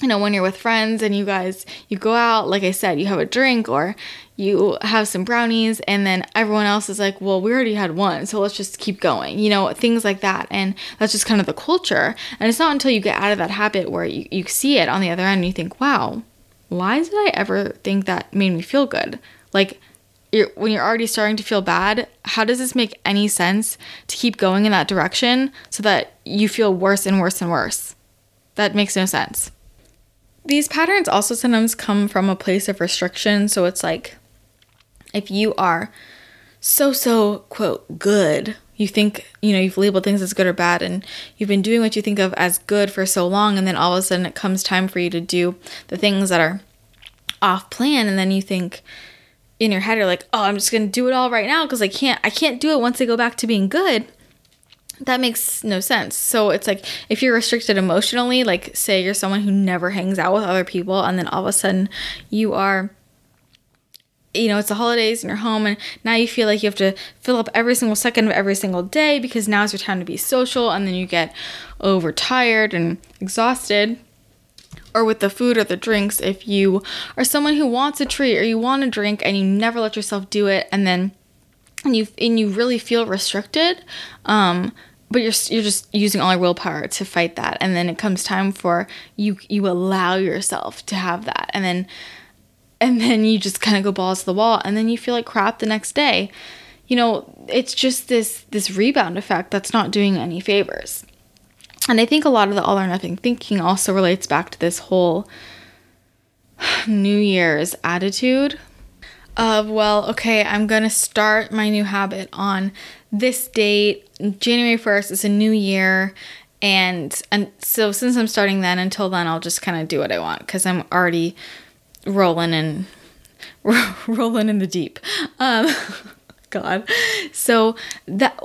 You know when you're with friends and you guys you go out like i said you have a drink or you have some brownies and then everyone else is like well we already had one so let's just keep going you know things like that. And that's just kind of the culture. And it's not until you get out of that habit where you, you see it on the other end and you think wow why did i ever think that made me feel good? Like you're, when you're already starting to feel bad how does this make any sense to keep going in that direction so that you feel worse and worse and worse that makes no sense these patterns also sometimes come from a place of restriction. So it's like if you are so, so, quote, good, you think, you know, you've labeled things as good or bad, and you've been doing what you think of as good for so long, and then all of a sudden it comes time for you to do the things that are off plan, and then you think, in your head you're like oh i'm just gonna do it all right now because i can't i can't do it once i go back to being good that makes no sense. So it's like if you're restricted emotionally, like say you're someone who never hangs out with other people, and then all of a sudden you are, you know, it's the holidays and you're home, and now you feel like you have to fill up every single second of every single day because now's your time to be social, and then you get overtired and exhausted. Or with the food or the drinks, if you are someone who wants a treat or you want a drink and you never let yourself do it, and then and you and you really feel restricted, um, but you're you're just using all your willpower to fight that. And then it comes time for you you allow yourself to have that. And then and then you just kind of go balls to the wall and then you feel like crap the next day. You know it's just this this rebound effect that's not doing any favors and i think a lot of the all or nothing thinking also relates back to this whole (sighs) new year's attitude of well okay i'm gonna start my new habit on this date, January 1st, is a new year. And, and so since I'm starting then, until then, I'll just kind of do what I want because I'm already rolling and (laughs) rolling in the deep. Um, (laughs) God. So that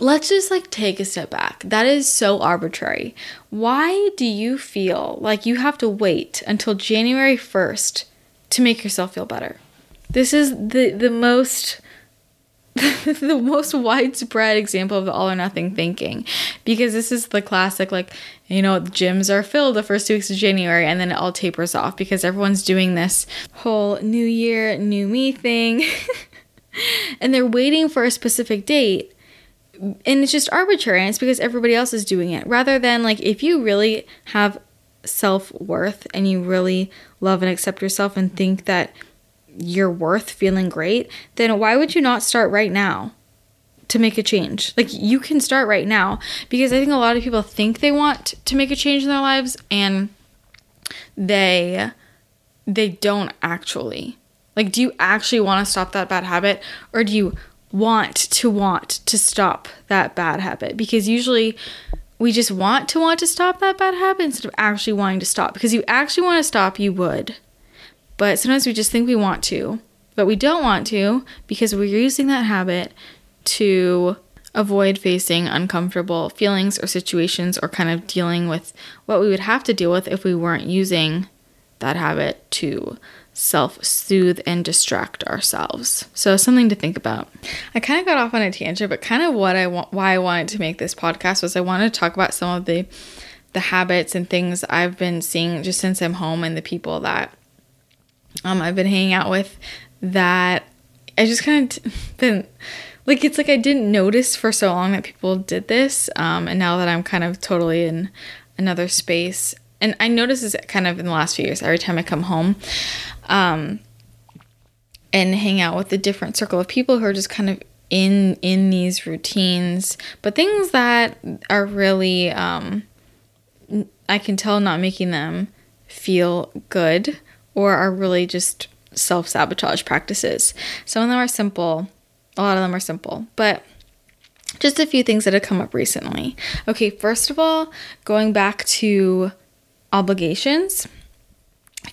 let's just like take a step back. That is so arbitrary. Why do you feel like you have to wait until January 1st to make yourself feel better? This is the the most (laughs) the most widespread example of the all or nothing thinking because this is the classic like you know gyms are filled the first two weeks of january and then it all tapers off because everyone's doing this whole new year new me thing (laughs) and they're waiting for a specific date and it's just arbitrary and it's because everybody else is doing it rather than like if you really have self-worth and you really love and accept yourself and think that you're worth feeling great, then why would you not start right now to make a change? Like you can start right now because I think a lot of people think they want to make a change in their lives and they they don't actually. Like do you actually want to stop that bad habit or do you want to want to stop that bad habit? Because usually we just want to want to stop that bad habit instead of actually wanting to stop because you actually want to stop you would but sometimes we just think we want to, but we don't want to because we're using that habit to avoid facing uncomfortable feelings or situations or kind of dealing with what we would have to deal with if we weren't using that habit to self soothe and distract ourselves. So something to think about. I kind of got off on a tangent, but kind of what I want why I wanted to make this podcast was I wanted to talk about some of the the habits and things I've been seeing just since I'm home and the people that um I've been hanging out with that I just kind of t- (laughs) been like it's like I didn't notice for so long that people did this um and now that I'm kind of totally in another space and I notice this kind of in the last few years every time I come home um, and hang out with a different circle of people who are just kind of in in these routines, but things that are really um, I can tell not making them feel good or are really just self sabotage practices. Some of them are simple, a lot of them are simple, but just a few things that have come up recently. Okay, first of all, going back to obligations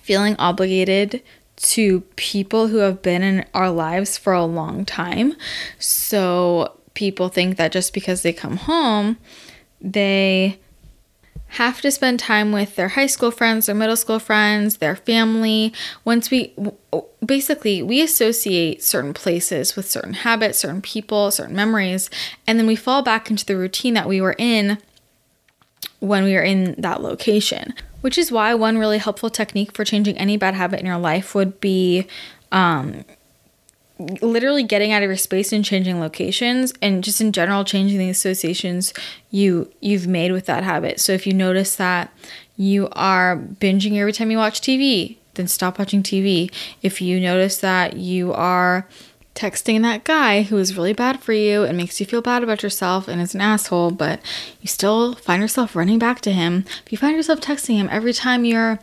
feeling obligated to people who have been in our lives for a long time. So people think that just because they come home, they have to spend time with their high school friends, their middle school friends, their family. Once we basically we associate certain places with certain habits, certain people, certain memories, and then we fall back into the routine that we were in when we were in that location which is why one really helpful technique for changing any bad habit in your life would be um, literally getting out of your space and changing locations and just in general changing the associations you you've made with that habit. So if you notice that you are binging every time you watch tv then stop watching tv if you notice that you are texting that guy who is really bad for you and makes you feel bad about yourself and is an asshole, but you still find yourself running back to him. If you find yourself texting him every time you're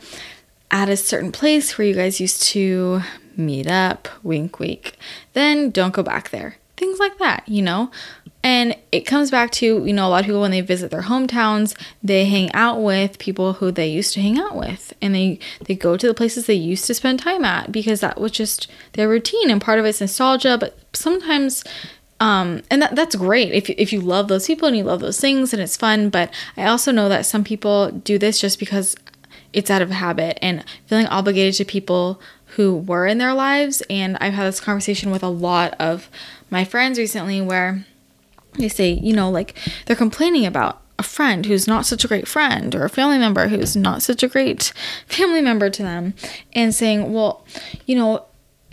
at a certain place where you guys used to meet up, wink, wink, then don't go back there. Things like that, you know? And it comes back to, you know, a lot of people when they visit their hometowns, they hang out with people who they used to hang out with. And they they go to the places they used to spend time at because that was just their routine and part of it's nostalgia, but sometimes um, and that, that's great if, if you love those people and you love those things and it's fun. But i also know that some people do this just because it's out of habit and feeling obligated to people who were in their lives. And i've had this conversation with a lot of my friends recently where they say, you know, like they're complaining about a friend who's not such a great friend or a family member who's not such a great (laughs) family member to them and saying, well, you know,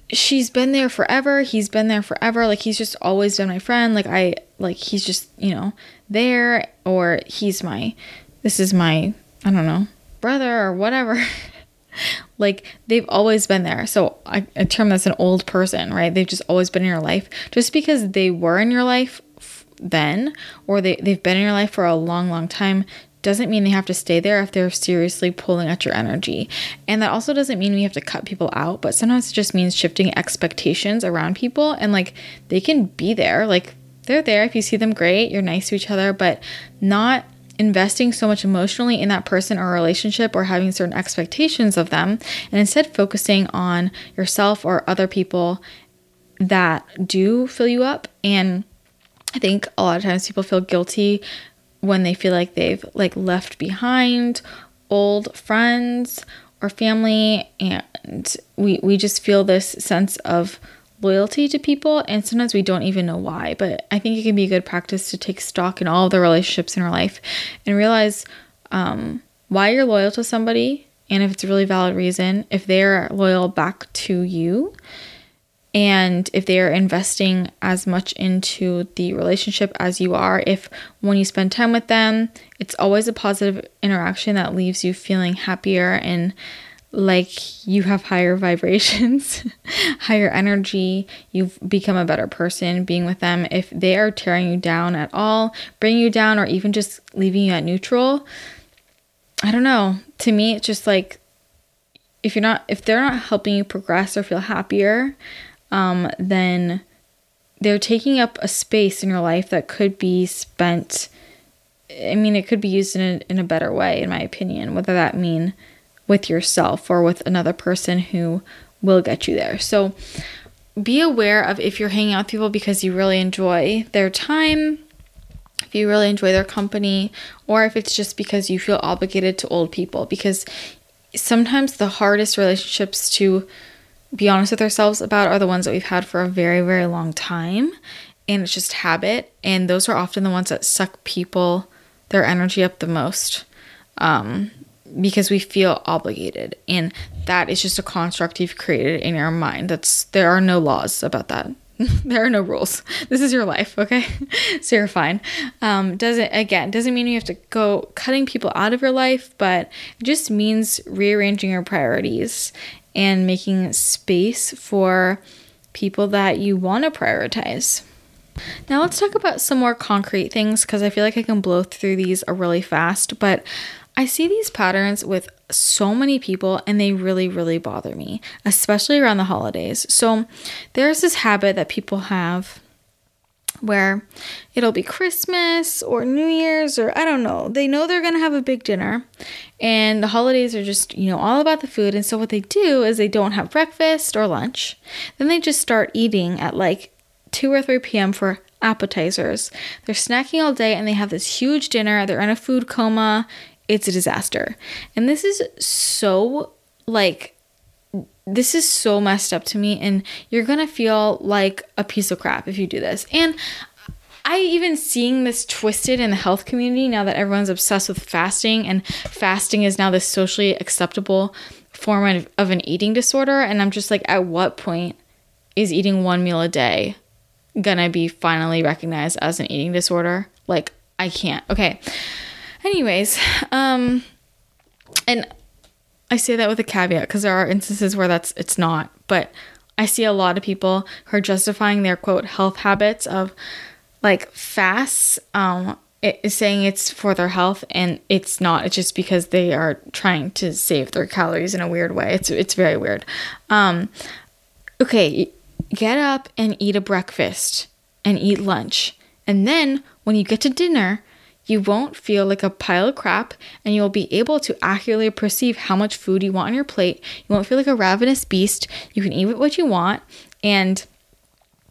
she's been there forever. He's been there forever. Like he's just always been my friend. Like I like he's just, you know, there or he's my this is my I don't know, brother or whatever. (laughs) like they've always been there. So I, term that's an old person, right? They've just always been in your life. Just because they were in your life then or they, they've been in your life for a long, long time doesn't mean they have to stay there if they're seriously pulling at your energy. And that also doesn't mean we have to cut people out, but sometimes it just means shifting expectations around people and like they can be there. Like they're there. If you see them, great. You're nice to each other, but not investing so much emotionally in that person or relationship or having certain expectations of them and instead focusing on yourself or other people that do fill you up and I think a lot of times people feel guilty when they feel like they've like left behind old friends or family and we we just feel this sense of loyalty to people and sometimes we don't even know why but i think it can be a good practice to take stock in all the relationships in your life and realize um, why you're loyal to somebody and if it's a really valid reason if they're loyal back to you and if they are investing as much into the relationship as you are if when you spend time with them it's always a positive interaction that leaves you feeling happier and like you have higher (laughs) vibrations higher energy you've become a better person being with them. If they are tearing you down at all bringing you down or even just leaving you at neutral i don't know. To me it's just like if you're not if they're not helping you progress or feel happier um, then they're taking up a space in your life that could be spent. I mean, it could be used in a, in a better way, in my opinion, whether that mean with yourself or with another person who will get you there. So be aware of if you're hanging out with people because you really enjoy their time, if you really enjoy their company, or if it's just because you feel obligated to old people. Because sometimes the hardest relationships to be honest with ourselves about are the ones that we've had for a very, very long time. And it's just habit. And those are often the ones that suck people, their energy up the most. Um, because we feel obligated. And that is just a construct you've created in your mind. That's there are no laws about that. (laughs) there are no rules. (laughs) This is your life, okay? (laughs) so you're fine. Um, doesn't again doesn't mean you have to go cutting people out of your life, but it just means rearranging your priorities and making space for people that you want to prioritize. Now let's talk about some more concrete things because I feel like I can blow through these really fast, but I see these patterns with so many people and they really, really bother me, especially around the holidays. So there's this habit that people have where it'll be Christmas or New Year's or I don't know. They know they're going to have a big dinner and the holidays are just, you know, all about the food. And so what they do is they don't have breakfast or lunch. Then they just start eating at like 2 or 3 p.m. for appetizers. They're snacking all day and they have this huge dinner. They're in a food coma it's a disaster. And this is so like this is so messed up to me and you're to feel like a piece of crap if you do this. And I even seeing this twisted in the health community now that everyone's obsessed with fasting and fasting is now this socially acceptable form of, of an eating disorder and I'm just like at what point is eating one meal a day gonna be finally recognized as an eating disorder? Like I can't. Okay. Anyways, um, and I say that with a caveat because there are instances where that's it's not, but I see a lot of people who are justifying their quote health habits of like fasts, um, it is saying it's for their health and it's not. It's just because they are trying to save their calories in a weird way. It's it's very weird. Um, okay, get up and eat a breakfast and eat lunch, and then when you get to dinner you won't feel like a pile of crap and you'll be able to accurately perceive how much food you want on your plate. You won't feel like a ravenous beast. You can eat what you want. And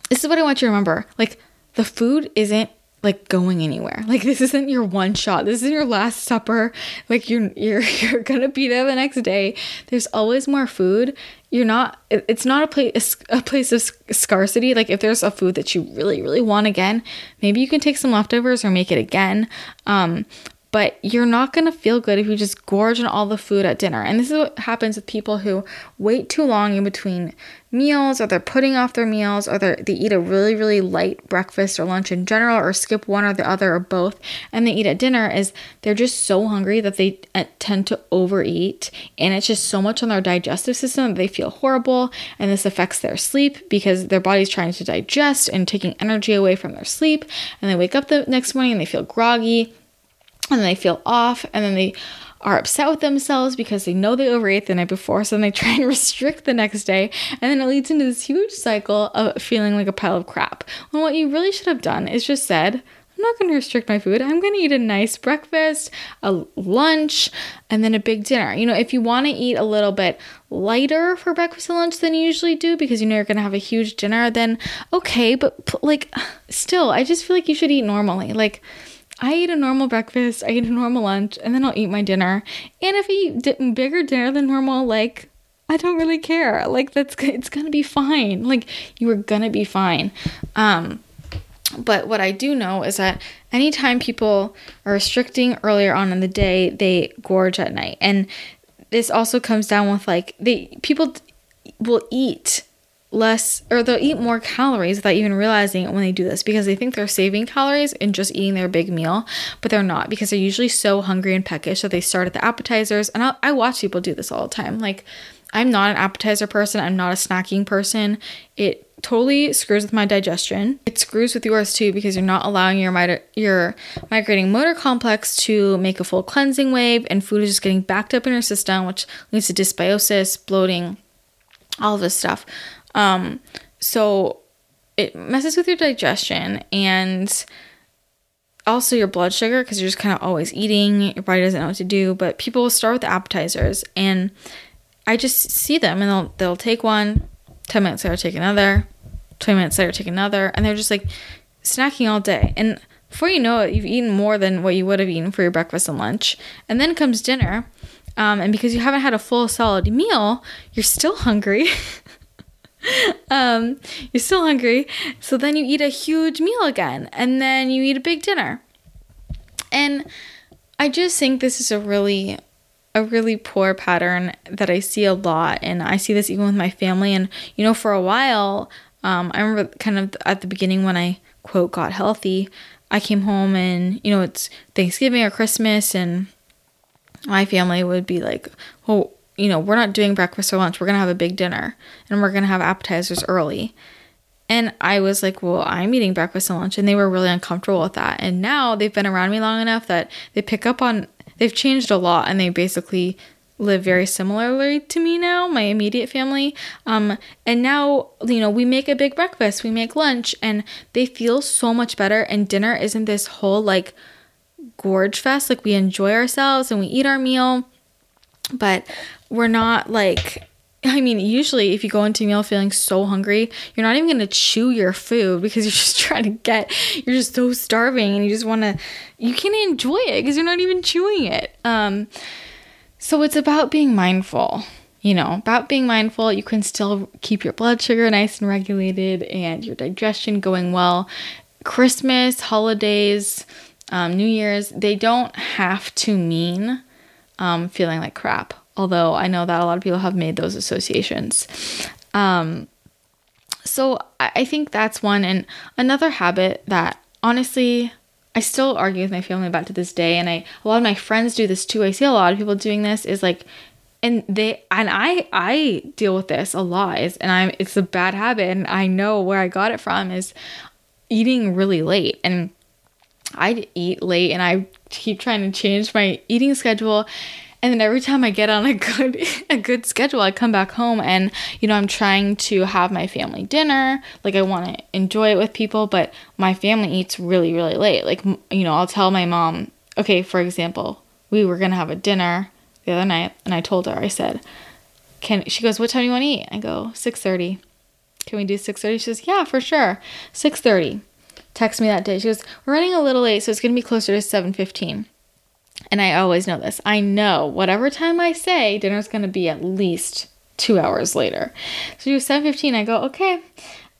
this is what I want you to remember like, the food isn't like going anywhere. Like this isn't your one shot. This isn't your last supper. Like you're you're (laughs) you're gonna be there the next day. There's always more food. You're not. It's not a place a place of scarcity. Like if there's a food that you really really want again, maybe you can take some leftovers or make it again. Um, but you're not going to feel good if you just gorge on all the food at dinner. And this is what happens with people who wait too long in between meals or they're putting off their meals or they eat a really really light breakfast or lunch in general or skip one or the other or both and they eat at dinner is they're just so hungry that they uh, tend to overeat and it's just so much on their digestive system that they feel horrible and this affects their sleep because their body's trying to digest and taking energy away from their sleep and they wake up the next morning and they feel groggy and then they feel off and then they are upset with themselves because they know they overate the night before, so then they (laughs) try and restrict the next day, and then it leads into this huge cycle of feeling like a pile of crap. When what you really should have done is just said, I'm not going to restrict my food. I'm going to eat a nice breakfast, a lunch, and then a big dinner. You know, if you want to eat a little bit lighter for breakfast and lunch than you usually do because you know you're going to have a huge dinner, then okay, but like (sighs) still, I just feel like you should eat normally. Like I eat a normal breakfast, I eat a normal lunch, and then I'll eat my dinner. And if I eat d- bigger dinner than normal, like I don't really care. Like that's it's gonna be fine. Like you are gonna be fine. Um, but what I do know is that anytime people are restricting earlier on in the day, they gorge at night, and this also comes down with like they people will eat less or they'll eat more calories without even realizing it when they do this because they think they're saving calories in just eating their big meal, but they're not because they're usually so hungry and peckish that they start at the appetizers. And I, I watch people do this all the time. Like, I'm not an appetizer person, I'm not a snacking person. It totally screws with my digestion. It screws with yours too because you're not allowing your mit- your migrating motor complex to make a full cleansing wave, and food is just getting backed up in your system, which leads to dysbiosis, bloating, all of this stuff. Um, so it messes with your digestion and also your blood sugar because you're just kind of always eating. Your body doesn't know what to do. But people will start with appetizers, and I just see them and they'll they'll take one, ten minutes later take another, twenty minutes later take another, and they're just like snacking all day. And before you know it, you've eaten more than what you would have eaten for your breakfast and lunch. And then comes dinner, Um, and because you haven't had a full solid meal, you're still hungry. (laughs) (laughs) um, you're still hungry. So then you eat a huge meal again, and then you eat a big dinner. And I just think this is a really a really poor pattern that I see a lot and I see this even with my family and you know for a while um, I remember kind of at the beginning when I quote got healthy I came home and you know it's Thanksgiving or Christmas and my family would be like oh you know we're not doing breakfast or lunch we're going to have a big dinner and we're going to have appetizers early and I was like, well, I'm eating breakfast and lunch. And they were really uncomfortable with that. And now they've been around me long enough that they pick up on, they've changed a lot and they basically live very similarly to me now, my immediate family. Um, and now, you know, we make a big breakfast, we make lunch, and they feel so much better. And dinner isn't this whole like gorge fest. Like we enjoy ourselves and we eat our meal, but we're not like I mean, usually if you go into a meal feeling so hungry, you're not even to chew your food because (laughs) you're just trying to get, you're just so starving and you just want to, you can't enjoy it because you're not even chewing it. Um, so it's about being mindful, you know, about being mindful. You can still keep your blood sugar nice and regulated and your digestion going well. Christmas, holidays, um, New Year's, they don't have to mean um, feeling like crap although I know that a lot of people have made those associations. Um, so I, think that's one. And another habit that honestly, I still argue with my family about to this day, and I a lot of my friends do this too. I see a lot of people doing this is like and they and I I deal with this a lot is and I'm it's a bad habit and I know where I got it from is eating really late and I eat late and I keep trying to change my eating schedule and then every time I get on a good (laughs) a good schedule, I come back home and you know, I'm trying to have my family dinner. Like I want to enjoy it with people, but my family eats really really late. Like you know, I'll tell my mom, okay, for example, we were to have a dinner the other night and I told her I said, "Can she goes, "What time do you want to eat?" I go, "6:30." Can we do 6:30? She says, "Yeah, for sure." 6:30. Text me that day. She goes, "We're running a little late, so it's going to be closer to 7:15." And I always know this. I know whatever time I say, dinner's going to be at least two hours later. So you 7.15, I go, okay.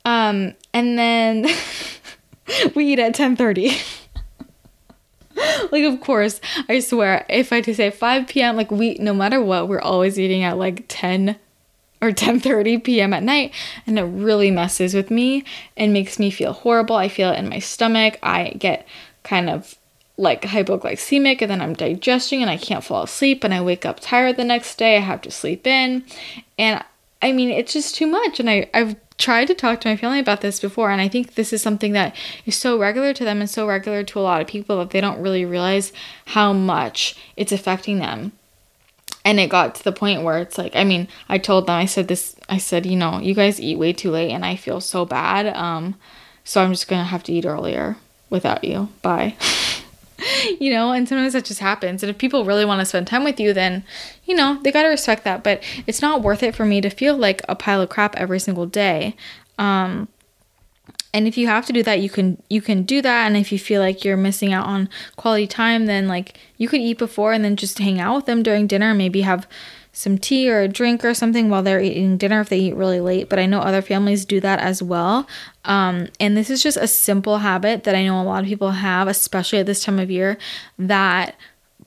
Um, and then (laughs) we eat at 10.30. (laughs) like of course, I swear, if I to say 5 p.m., like we no matter what, we're always eating at like 10 or (laughs) 10:30 p.m. at night and it really messes with me and makes me feel horrible. I feel it in my stomach. I get kind of like hypoglycemic and then I'm digesting and I can't fall asleep and I wake up tired the next day. I have to sleep in. And I mean, it's just too much. And I, I've tried to talk to my family about this before. And I think this is something that is so regular to them and so regular to a lot of people that they don't really realize how much it's affecting them. And it got to the point where it's like, I mean, I told them, I said this, I said, you know, you guys eat way too late and I feel so bad. Um, so I'm just to have to eat earlier without you. Bye. (laughs) you know, and sometimes that just happens. And if people really want to spend time with you, then, you know, they got to respect that. But it's not worth it for me to feel like a pile of crap every single day. Um, and if you have to do that, you can you can do that. And if you feel like you're missing out on quality time, then like you could eat before and then just hang out with them during dinner. Maybe have some tea or a drink or something while they're eating dinner if they eat really late. But I know other families do that as well. Um, and this is just a simple habit that I know a lot of people have, especially at this time of year, that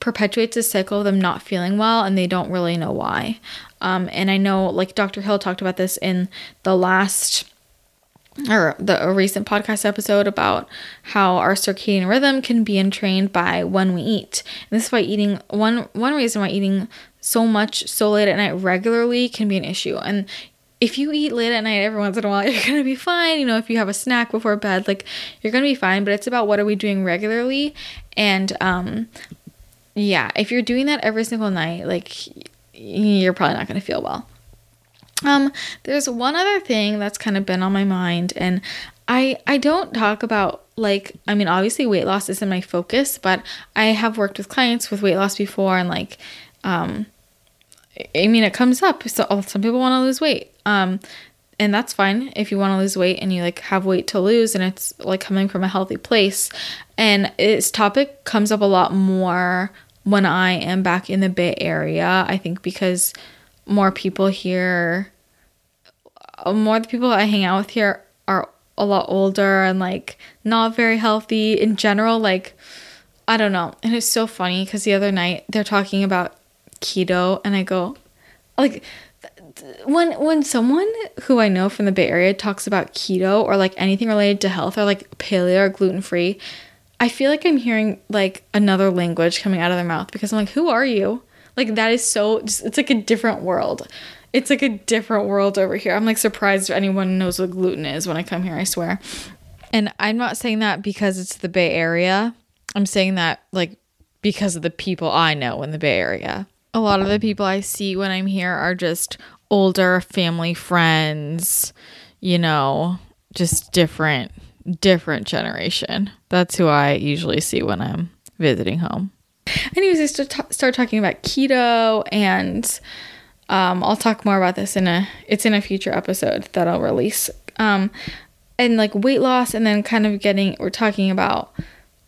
perpetuates a cycle of them not feeling well and they don't really know why. Um, and I know, like Dr. Hill talked about this in the last or the a recent podcast episode about how our circadian rhythm can be entrained by when we eat. And this is why eating one one reason why eating so much so late at night regularly can be an issue. And if you eat late at night every once in a while, (laughs) you're gonna be fine. You know, if you have a snack before bed, like you're gonna be fine. But it's about what are we doing regularly, and um, yeah, if you're doing that every single night, like you're probably not gonna feel well. Um, there's one other thing that's kind of been on my mind, and I I don't talk about like I mean obviously weight loss isn't my focus, but I have worked with clients with weight loss before, and like um I mean, it comes up. So oh, some people want to lose weight. Um, and that's fine if you want to lose weight and you like have weight to lose and it's like coming from a healthy place. And this topic comes up a lot more when I am back in the Bay Area. I think because more people here, more the people I hang out with here are a lot older and like not very healthy in general. Like, I don't know. And it's so funny because the other night they're talking about keto, and I go, like, when when someone who I know from the Bay Area talks about keto or like anything related to health or like paleo or gluten free, I feel like I'm hearing like another language coming out of their mouth because I'm like, who are you? Like that is so just, it's like a different world. It's like a different world over here. I'm like surprised if anyone knows what gluten is when I come here, I swear. And I'm not saying that because it's the Bay Area. I'm saying that like because of the people I know in the Bay Area. A lot of the people I see when I'm here are just older family friends, you know, just different different generation. That's who I usually see when I'm visiting home. Anyways, I start, start talking about keto, and um, I'll talk more about this in a it's in a future episode that I'll release. Um, and like weight loss, and then kind of getting we're talking about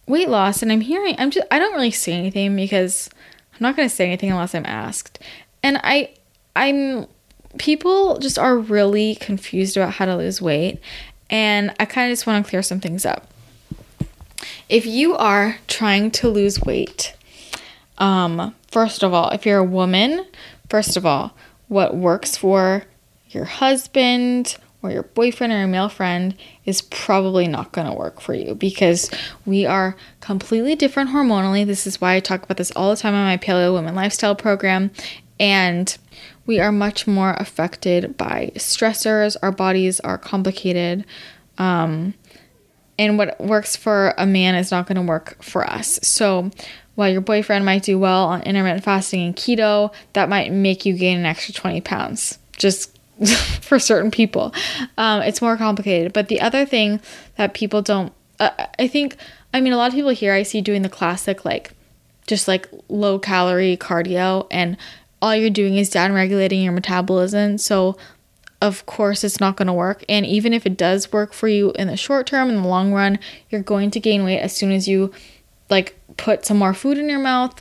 weight loss, and I'm hearing I'm just I don't really say anything because I'm not going to say anything unless I'm asked, and I I'm people just are really confused about how to lose weight and I kind of just want to clear some things up. If you are trying to lose weight, um, first of all, if you're a woman, first of all, what works for your husband or your boyfriend or your male friend is probably not going to work for you because we are completely different hormonally. This is why I talk about this all the time on my Paleo Women Lifestyle program. And we are much more affected by stressors. Our bodies are complicated. Um, and what works for a man is not going to work for us. So, while your boyfriend might do well on intermittent fasting and keto, that might make you gain an extra 20 pounds just (laughs) for certain people. Um, it's more complicated. But the other thing that people don't, uh, I think, I mean, a lot of people here I see doing the classic, like, just like low calorie cardio and all you're doing is down regulating your metabolism. So, of course, it's not going to work. And even if it does work for you in the short term, in the long run, you're going to gain weight as soon as you like put some more food in your mouth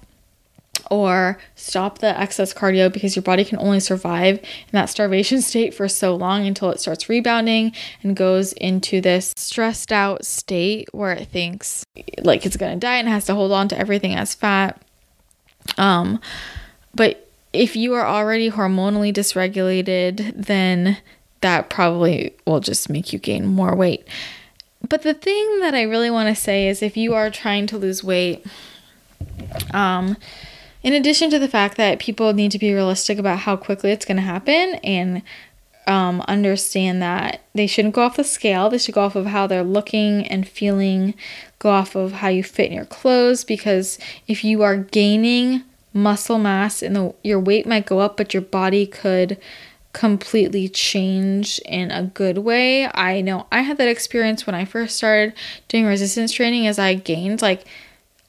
or stop the excess cardio because your body can only survive in that starvation (laughs) state for so long until it starts rebounding and goes into this stressed out state where it thinks like it's going to die and has to hold on to everything as fat. Um but if you are already hormonally dysregulated, then that probably will just make you gain more weight. But the thing that I really want to say is if you are trying to lose weight, um, in addition to the fact that people need to be realistic about how quickly it's going to happen and um, understand that they shouldn't go off the scale, they should go off of how they're looking and feeling, go off of how you fit in your clothes, because if you are gaining muscle mass and your weight might go up, but your body could completely change in a good way. I know I had that experience when I first started doing resistance training as I gained like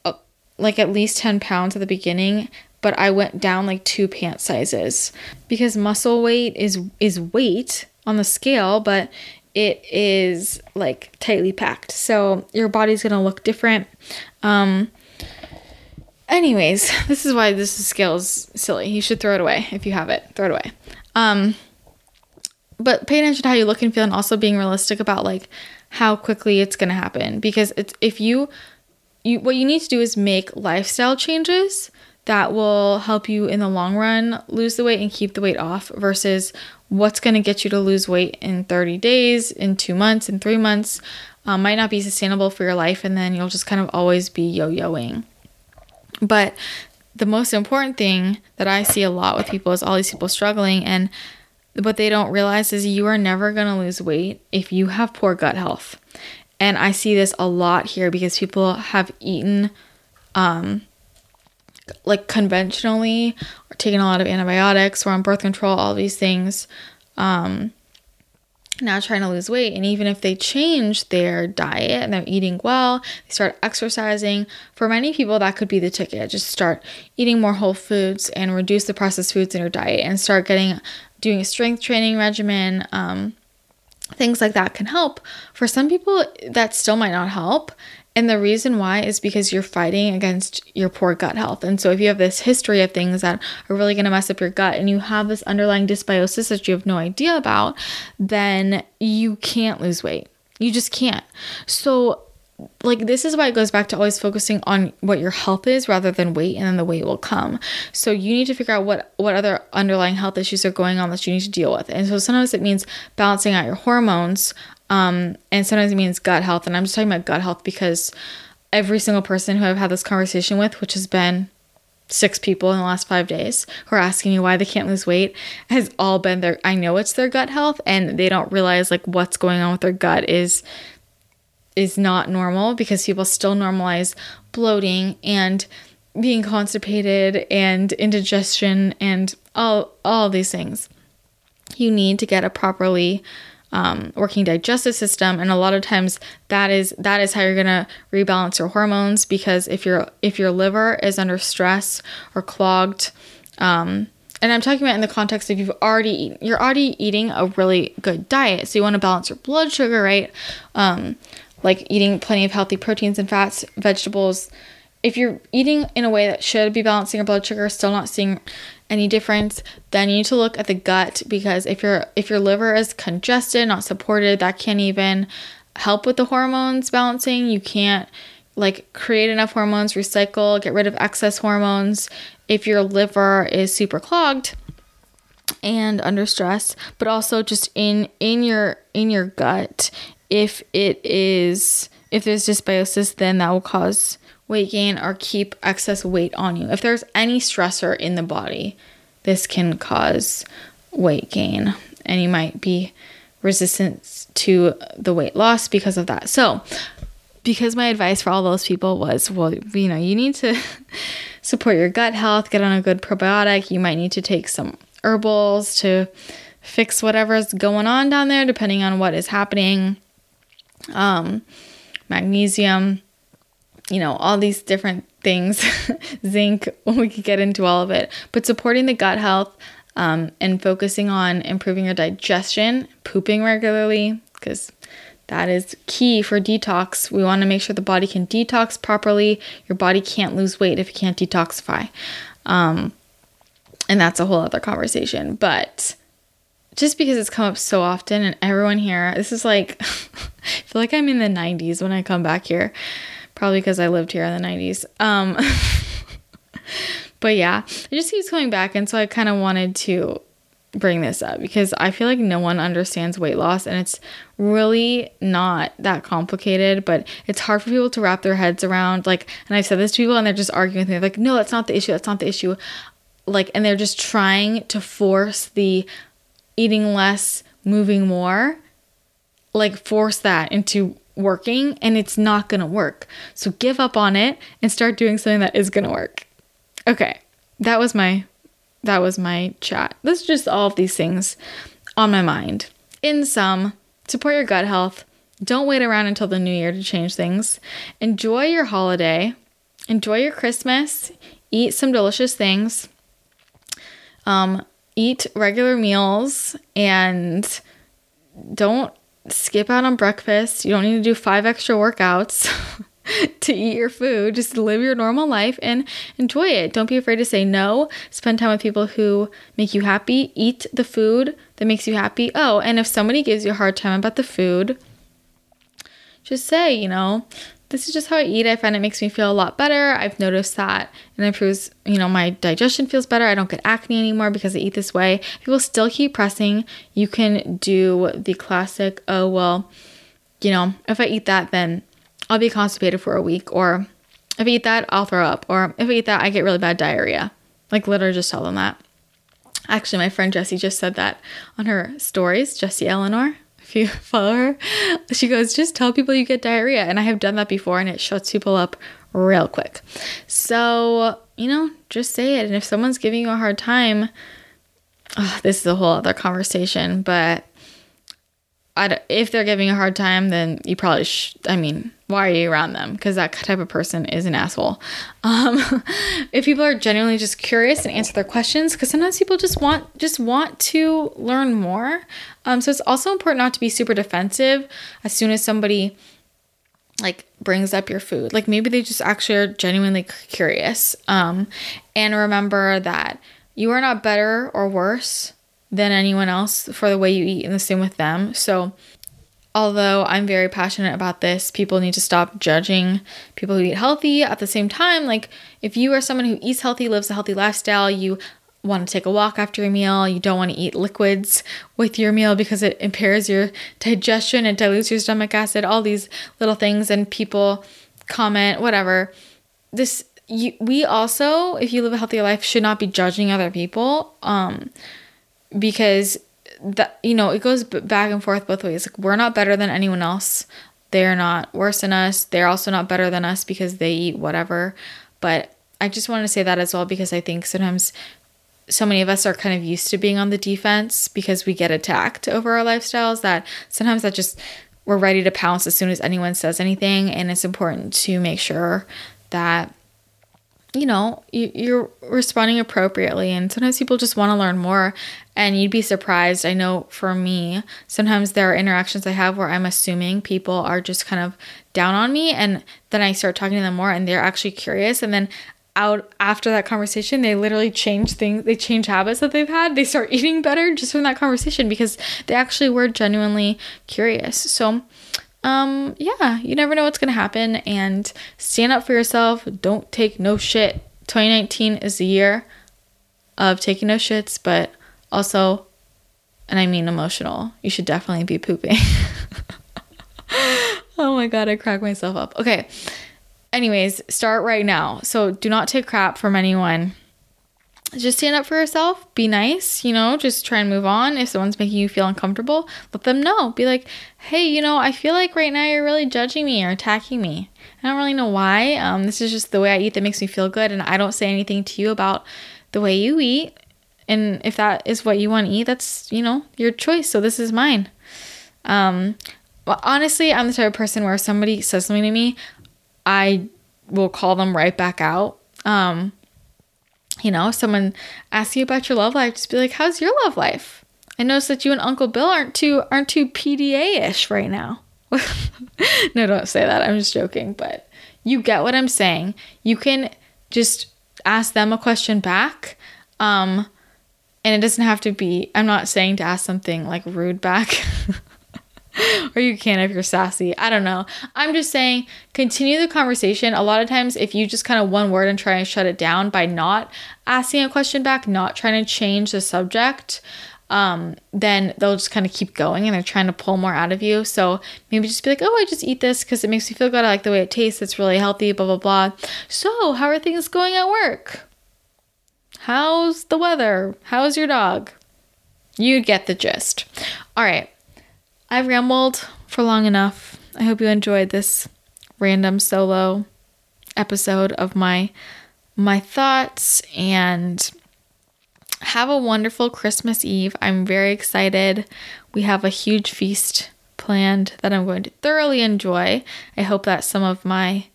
uh, like at least 10 pounds at the beginning, but I went down like two pant sizes because muscle weight is is weight on the scale, but it is like tightly packed. So your body's going to look different. Um Anyways, (laughs) this is why this scale is silly. You should throw it away if you have it. Throw it away. Um, but pay attention to how you look and feel, and also being realistic about like how quickly it's gonna happen. Because it's if you, you what you need to do is make lifestyle changes that will help you in the long run lose the weight and keep the weight off versus what's going to get you to lose weight in 30 days, in two months, in three months um, might not be sustainable for your life, and then you'll just kind of always be yo yoing. But the most important thing that I see a lot with people is all these people struggling and what they don't realize is you are never going to lose weight if you have poor gut health. And I see this a lot here because people have eaten um like conventionally or taken a lot of antibiotics or on birth control, all these things. Um now trying to lose weight. And even if they change their diet and they're eating well, they start exercising, for many people, that could be the ticket. Just start eating more whole foods and reduce the processed foods in your diet and start getting doing a strength training regimen. Um, things like that can help. For some people, that still might not help. And the reason why is because you're fighting against your poor gut health. And so if you have this history of things that are really going to mess up your gut and you have this underlying dysbiosis that you have no idea about, then you can't lose weight. You just can't. So like this is why it goes back to always focusing on what your health is rather than weight and then the weight will come so you need to figure out what what other underlying health issues are going on that you need to deal with and so sometimes it means balancing out your hormones um, and sometimes it means gut health. And I'm just talking about gut health because every single person who I've had this conversation with, which has been six people in the last five days who are asking me why they can't lose weight has all been their I know it's their gut health and they don't realize like what's going on with their gut is is not normal because people still normalize bloating and being constipated and indigestion and all all these things. You need to get a properly um, working digestive system and a lot of times that is that is how you're gonna rebalance your hormones because if your if your liver is under stress or clogged um, and I'm talking about in the context of you've already eaten, you're already eating a really good diet, so you want to balance your blood sugar, right? Um, like eating plenty of healthy proteins and fats, vegetables. If you're eating in a way that should be balancing your blood sugar, still not seeing any difference, then you need to look at the gut because if your if your liver is congested, not supported, that can't even help with the hormones balancing. You can't like create enough hormones, recycle, get rid of excess hormones if your liver is super clogged and under stress, but also just in in your in your gut if it is if there's dysbiosis then that will cause weight gain or keep excess weight on you. If there's any stressor in the body, this can cause weight gain and you might be resistant to the weight loss because of that. So, because my advice for all those people was, well, you know, you need to (laughs) support your gut health, get on a good probiotic. You might need to take some herbals to fix whatever's going on down there, depending on what is happening. Um, magnesium, you know, all these different things, (laughs) zinc, (laughs) we could get into all of it, but supporting the gut health um, and focusing on improving your digestion, pooping regularly, because that is key for detox. We want to make sure the body can detox properly. Your body can't lose weight if you can't detoxify. Um, and that's a whole other conversation. But just because it's come up so often and everyone here, this is like, (laughs) I feel like I'm in the 90s when I come back here probably because I lived here in the 90s. Um, (laughs) but yeah, it just keeps coming back. And so I kind of wanted to bring this up because I feel like no one understands weight loss and it's really not that complicated, but it's hard for people to wrap their heads around. Like, and I've said this to people and they're just arguing with me, like, no, that's not the issue. That's not the issue. Like, and they're just trying to force the eating less, moving more, like, force that into working and it's not going to work. So give up on it and start doing something that is going to work. Okay. That was my that was my chat. This is just all of these things on my mind. In sum, support your gut health. Don't wait around until the new year to change things. Enjoy your holiday. Enjoy your Christmas. Eat some delicious things. Um, eat regular meals and don't skip out on breakfast. You don't need to do five extra workouts (laughs) to eat your food. Just live your normal life and enjoy it. Don't be afraid to say no. Spend time with people who make you happy. Eat the food that makes you happy. Oh, and if somebody gives you a hard time about the food, just say, you know, this is just how I eat. I find it makes me feel a lot better. I've noticed that And it improves, you know, my digestion feels better. I don't get acne anymore because I eat this way. People still keep pressing. You can do the classic, oh, well, you know, if I eat that, then I'll be constipated for a week. Or if I eat that, I'll throw up. Or if I eat that, I get really bad diarrhea. Like, literally, just tell them that. Actually, my friend Jessie just said that on her stories, Jessie Eleanor if (laughs) follow her, she goes, just tell people you get diarrhea. And I have done that before and it shuts people up real quick. So, you know, just say it. And if someone's giving you a hard time, oh, this is a whole other conversation, but if they're giving a hard time, then you probably, sh- I mean, why are you around them? Because that type of person is an asshole. (laughs) Um, if people are genuinely just curious and answer their questions, because sometimes people just want just want to learn more. Um, so it's also important not to be super defensive as soon as somebody like brings up your food. Like maybe they just actually are genuinely curious. Um, and remember that you are not better or worse than anyone else for the way you eat, and the same with them. So, although I'm very passionate about this, people need to stop judging people who eat healthy. At the same time, like if you are someone who eats healthy, lives a healthy lifestyle, you want to take a walk after a meal, you don't want to eat liquids with your meal because it impairs your digestion, it dilutes your stomach acid, all these little things, and people comment, whatever. This you, we also, if you live a healthy life, should not be judging other people, um, because that you know it goes back and forth both ways. Like we're not better than anyone else. They're not worse than us. They're also not better than us because they eat whatever. But I just want to say that as well because I think sometimes so many of us are kind of used to being on the defense because we get attacked over our lifestyles that sometimes that just we're ready to pounce as soon as anyone says anything and it's important to make sure that you know you're responding appropriately and sometimes people just want to learn more and you'd be surprised i know for me sometimes there are interactions i have where i'm assuming people are just kind of down on me and then i start talking to them more and they're actually curious and then out after that conversation, they literally change things, they change habits that they've had. They start (laughs) eating better just from that conversation because they actually were genuinely curious. So, um, yeah, you never know what's gonna happen and stand up for yourself. Don't take no shit. 2019 is the year of taking no shits, but also, and I mean emotional, you should definitely be pooping. (laughs) oh my god, I crack myself up. Okay anyways, start right now. So do not take crap from anyone. Just stand up for yourself. Be nice, you know, just try and move on. If someone's making you feel uncomfortable, let them know. Be like, hey, you know, I feel like right now you're really judging me or attacking me. I don't really know why. Um, this is just the way I eat that makes me feel good. And I don't say anything to you about the way you eat. And if that is what you want to eat, that's, you know, your choice. So this is mine. Um, well, honestly, I'm the type of person where if somebody says something to me, I will call them right back out. Um, you know, someone asks you about your love life, just be like, "How's your love life?" I noticed that you and Uncle Bill aren't too aren't too PDA ish right now. (laughs) no, don't say that. I'm just joking, but you get what I'm saying. You can just ask them a question back. Um, and it doesn't have to be, I'm not saying to ask something like rude back. (laughs) (laughs) or you can if you're sassy. I don't know. I'm just saying continue the conversation. A lot of times, if you just kind of one word and try and shut it down by not asking a question back, not trying to change the subject, um, then they'll just kind of keep going and they're trying to pull more out of you. So maybe just be like, oh, I just eat this because it makes me feel good. I like the way it tastes. It's really healthy, blah, blah, blah. So, how are things going at work? How's the weather? How's your dog? You get the gist. All right. I've rambled for long enough. I hope you enjoyed this random solo episode of my my thoughts and have a wonderful Christmas Eve. I'm very excited. We have a huge feast planned that I'm going to thoroughly enjoy. I hope that some of my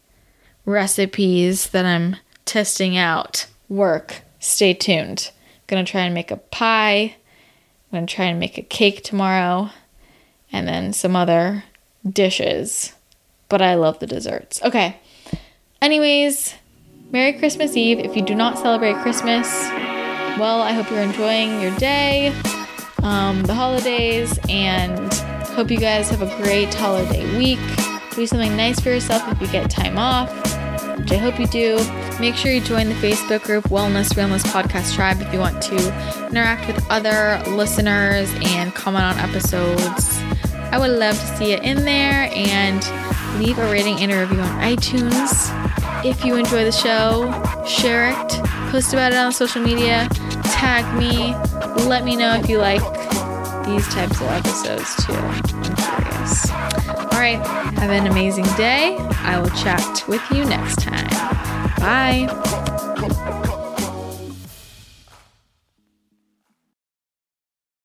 recipes that I'm testing out work. Stay tuned. I'm going to try and make a pie. I'm going to try and make a cake tomorrow and then some other dishes. But I love the desserts. Okay. Anyways, Merry Christmas Eve. If you do not celebrate Christmas, well, I hope you're enjoying your day, um, the holidays, and hope you guys have a great holiday week. Do something nice for yourself if you get time off, I hope you do. Make sure you join the Facebook group Wellness Realness Podcast Tribe if you want to interact with other listeners and comment on episodes. I would love to see it in there and leave a rating and a review on iTunes. If you enjoy the show, share it, post about it on social media, tag me, let me know if you like these types of episodes too. I'm curious right. Have an amazing day. I will chat with you next time. Bye.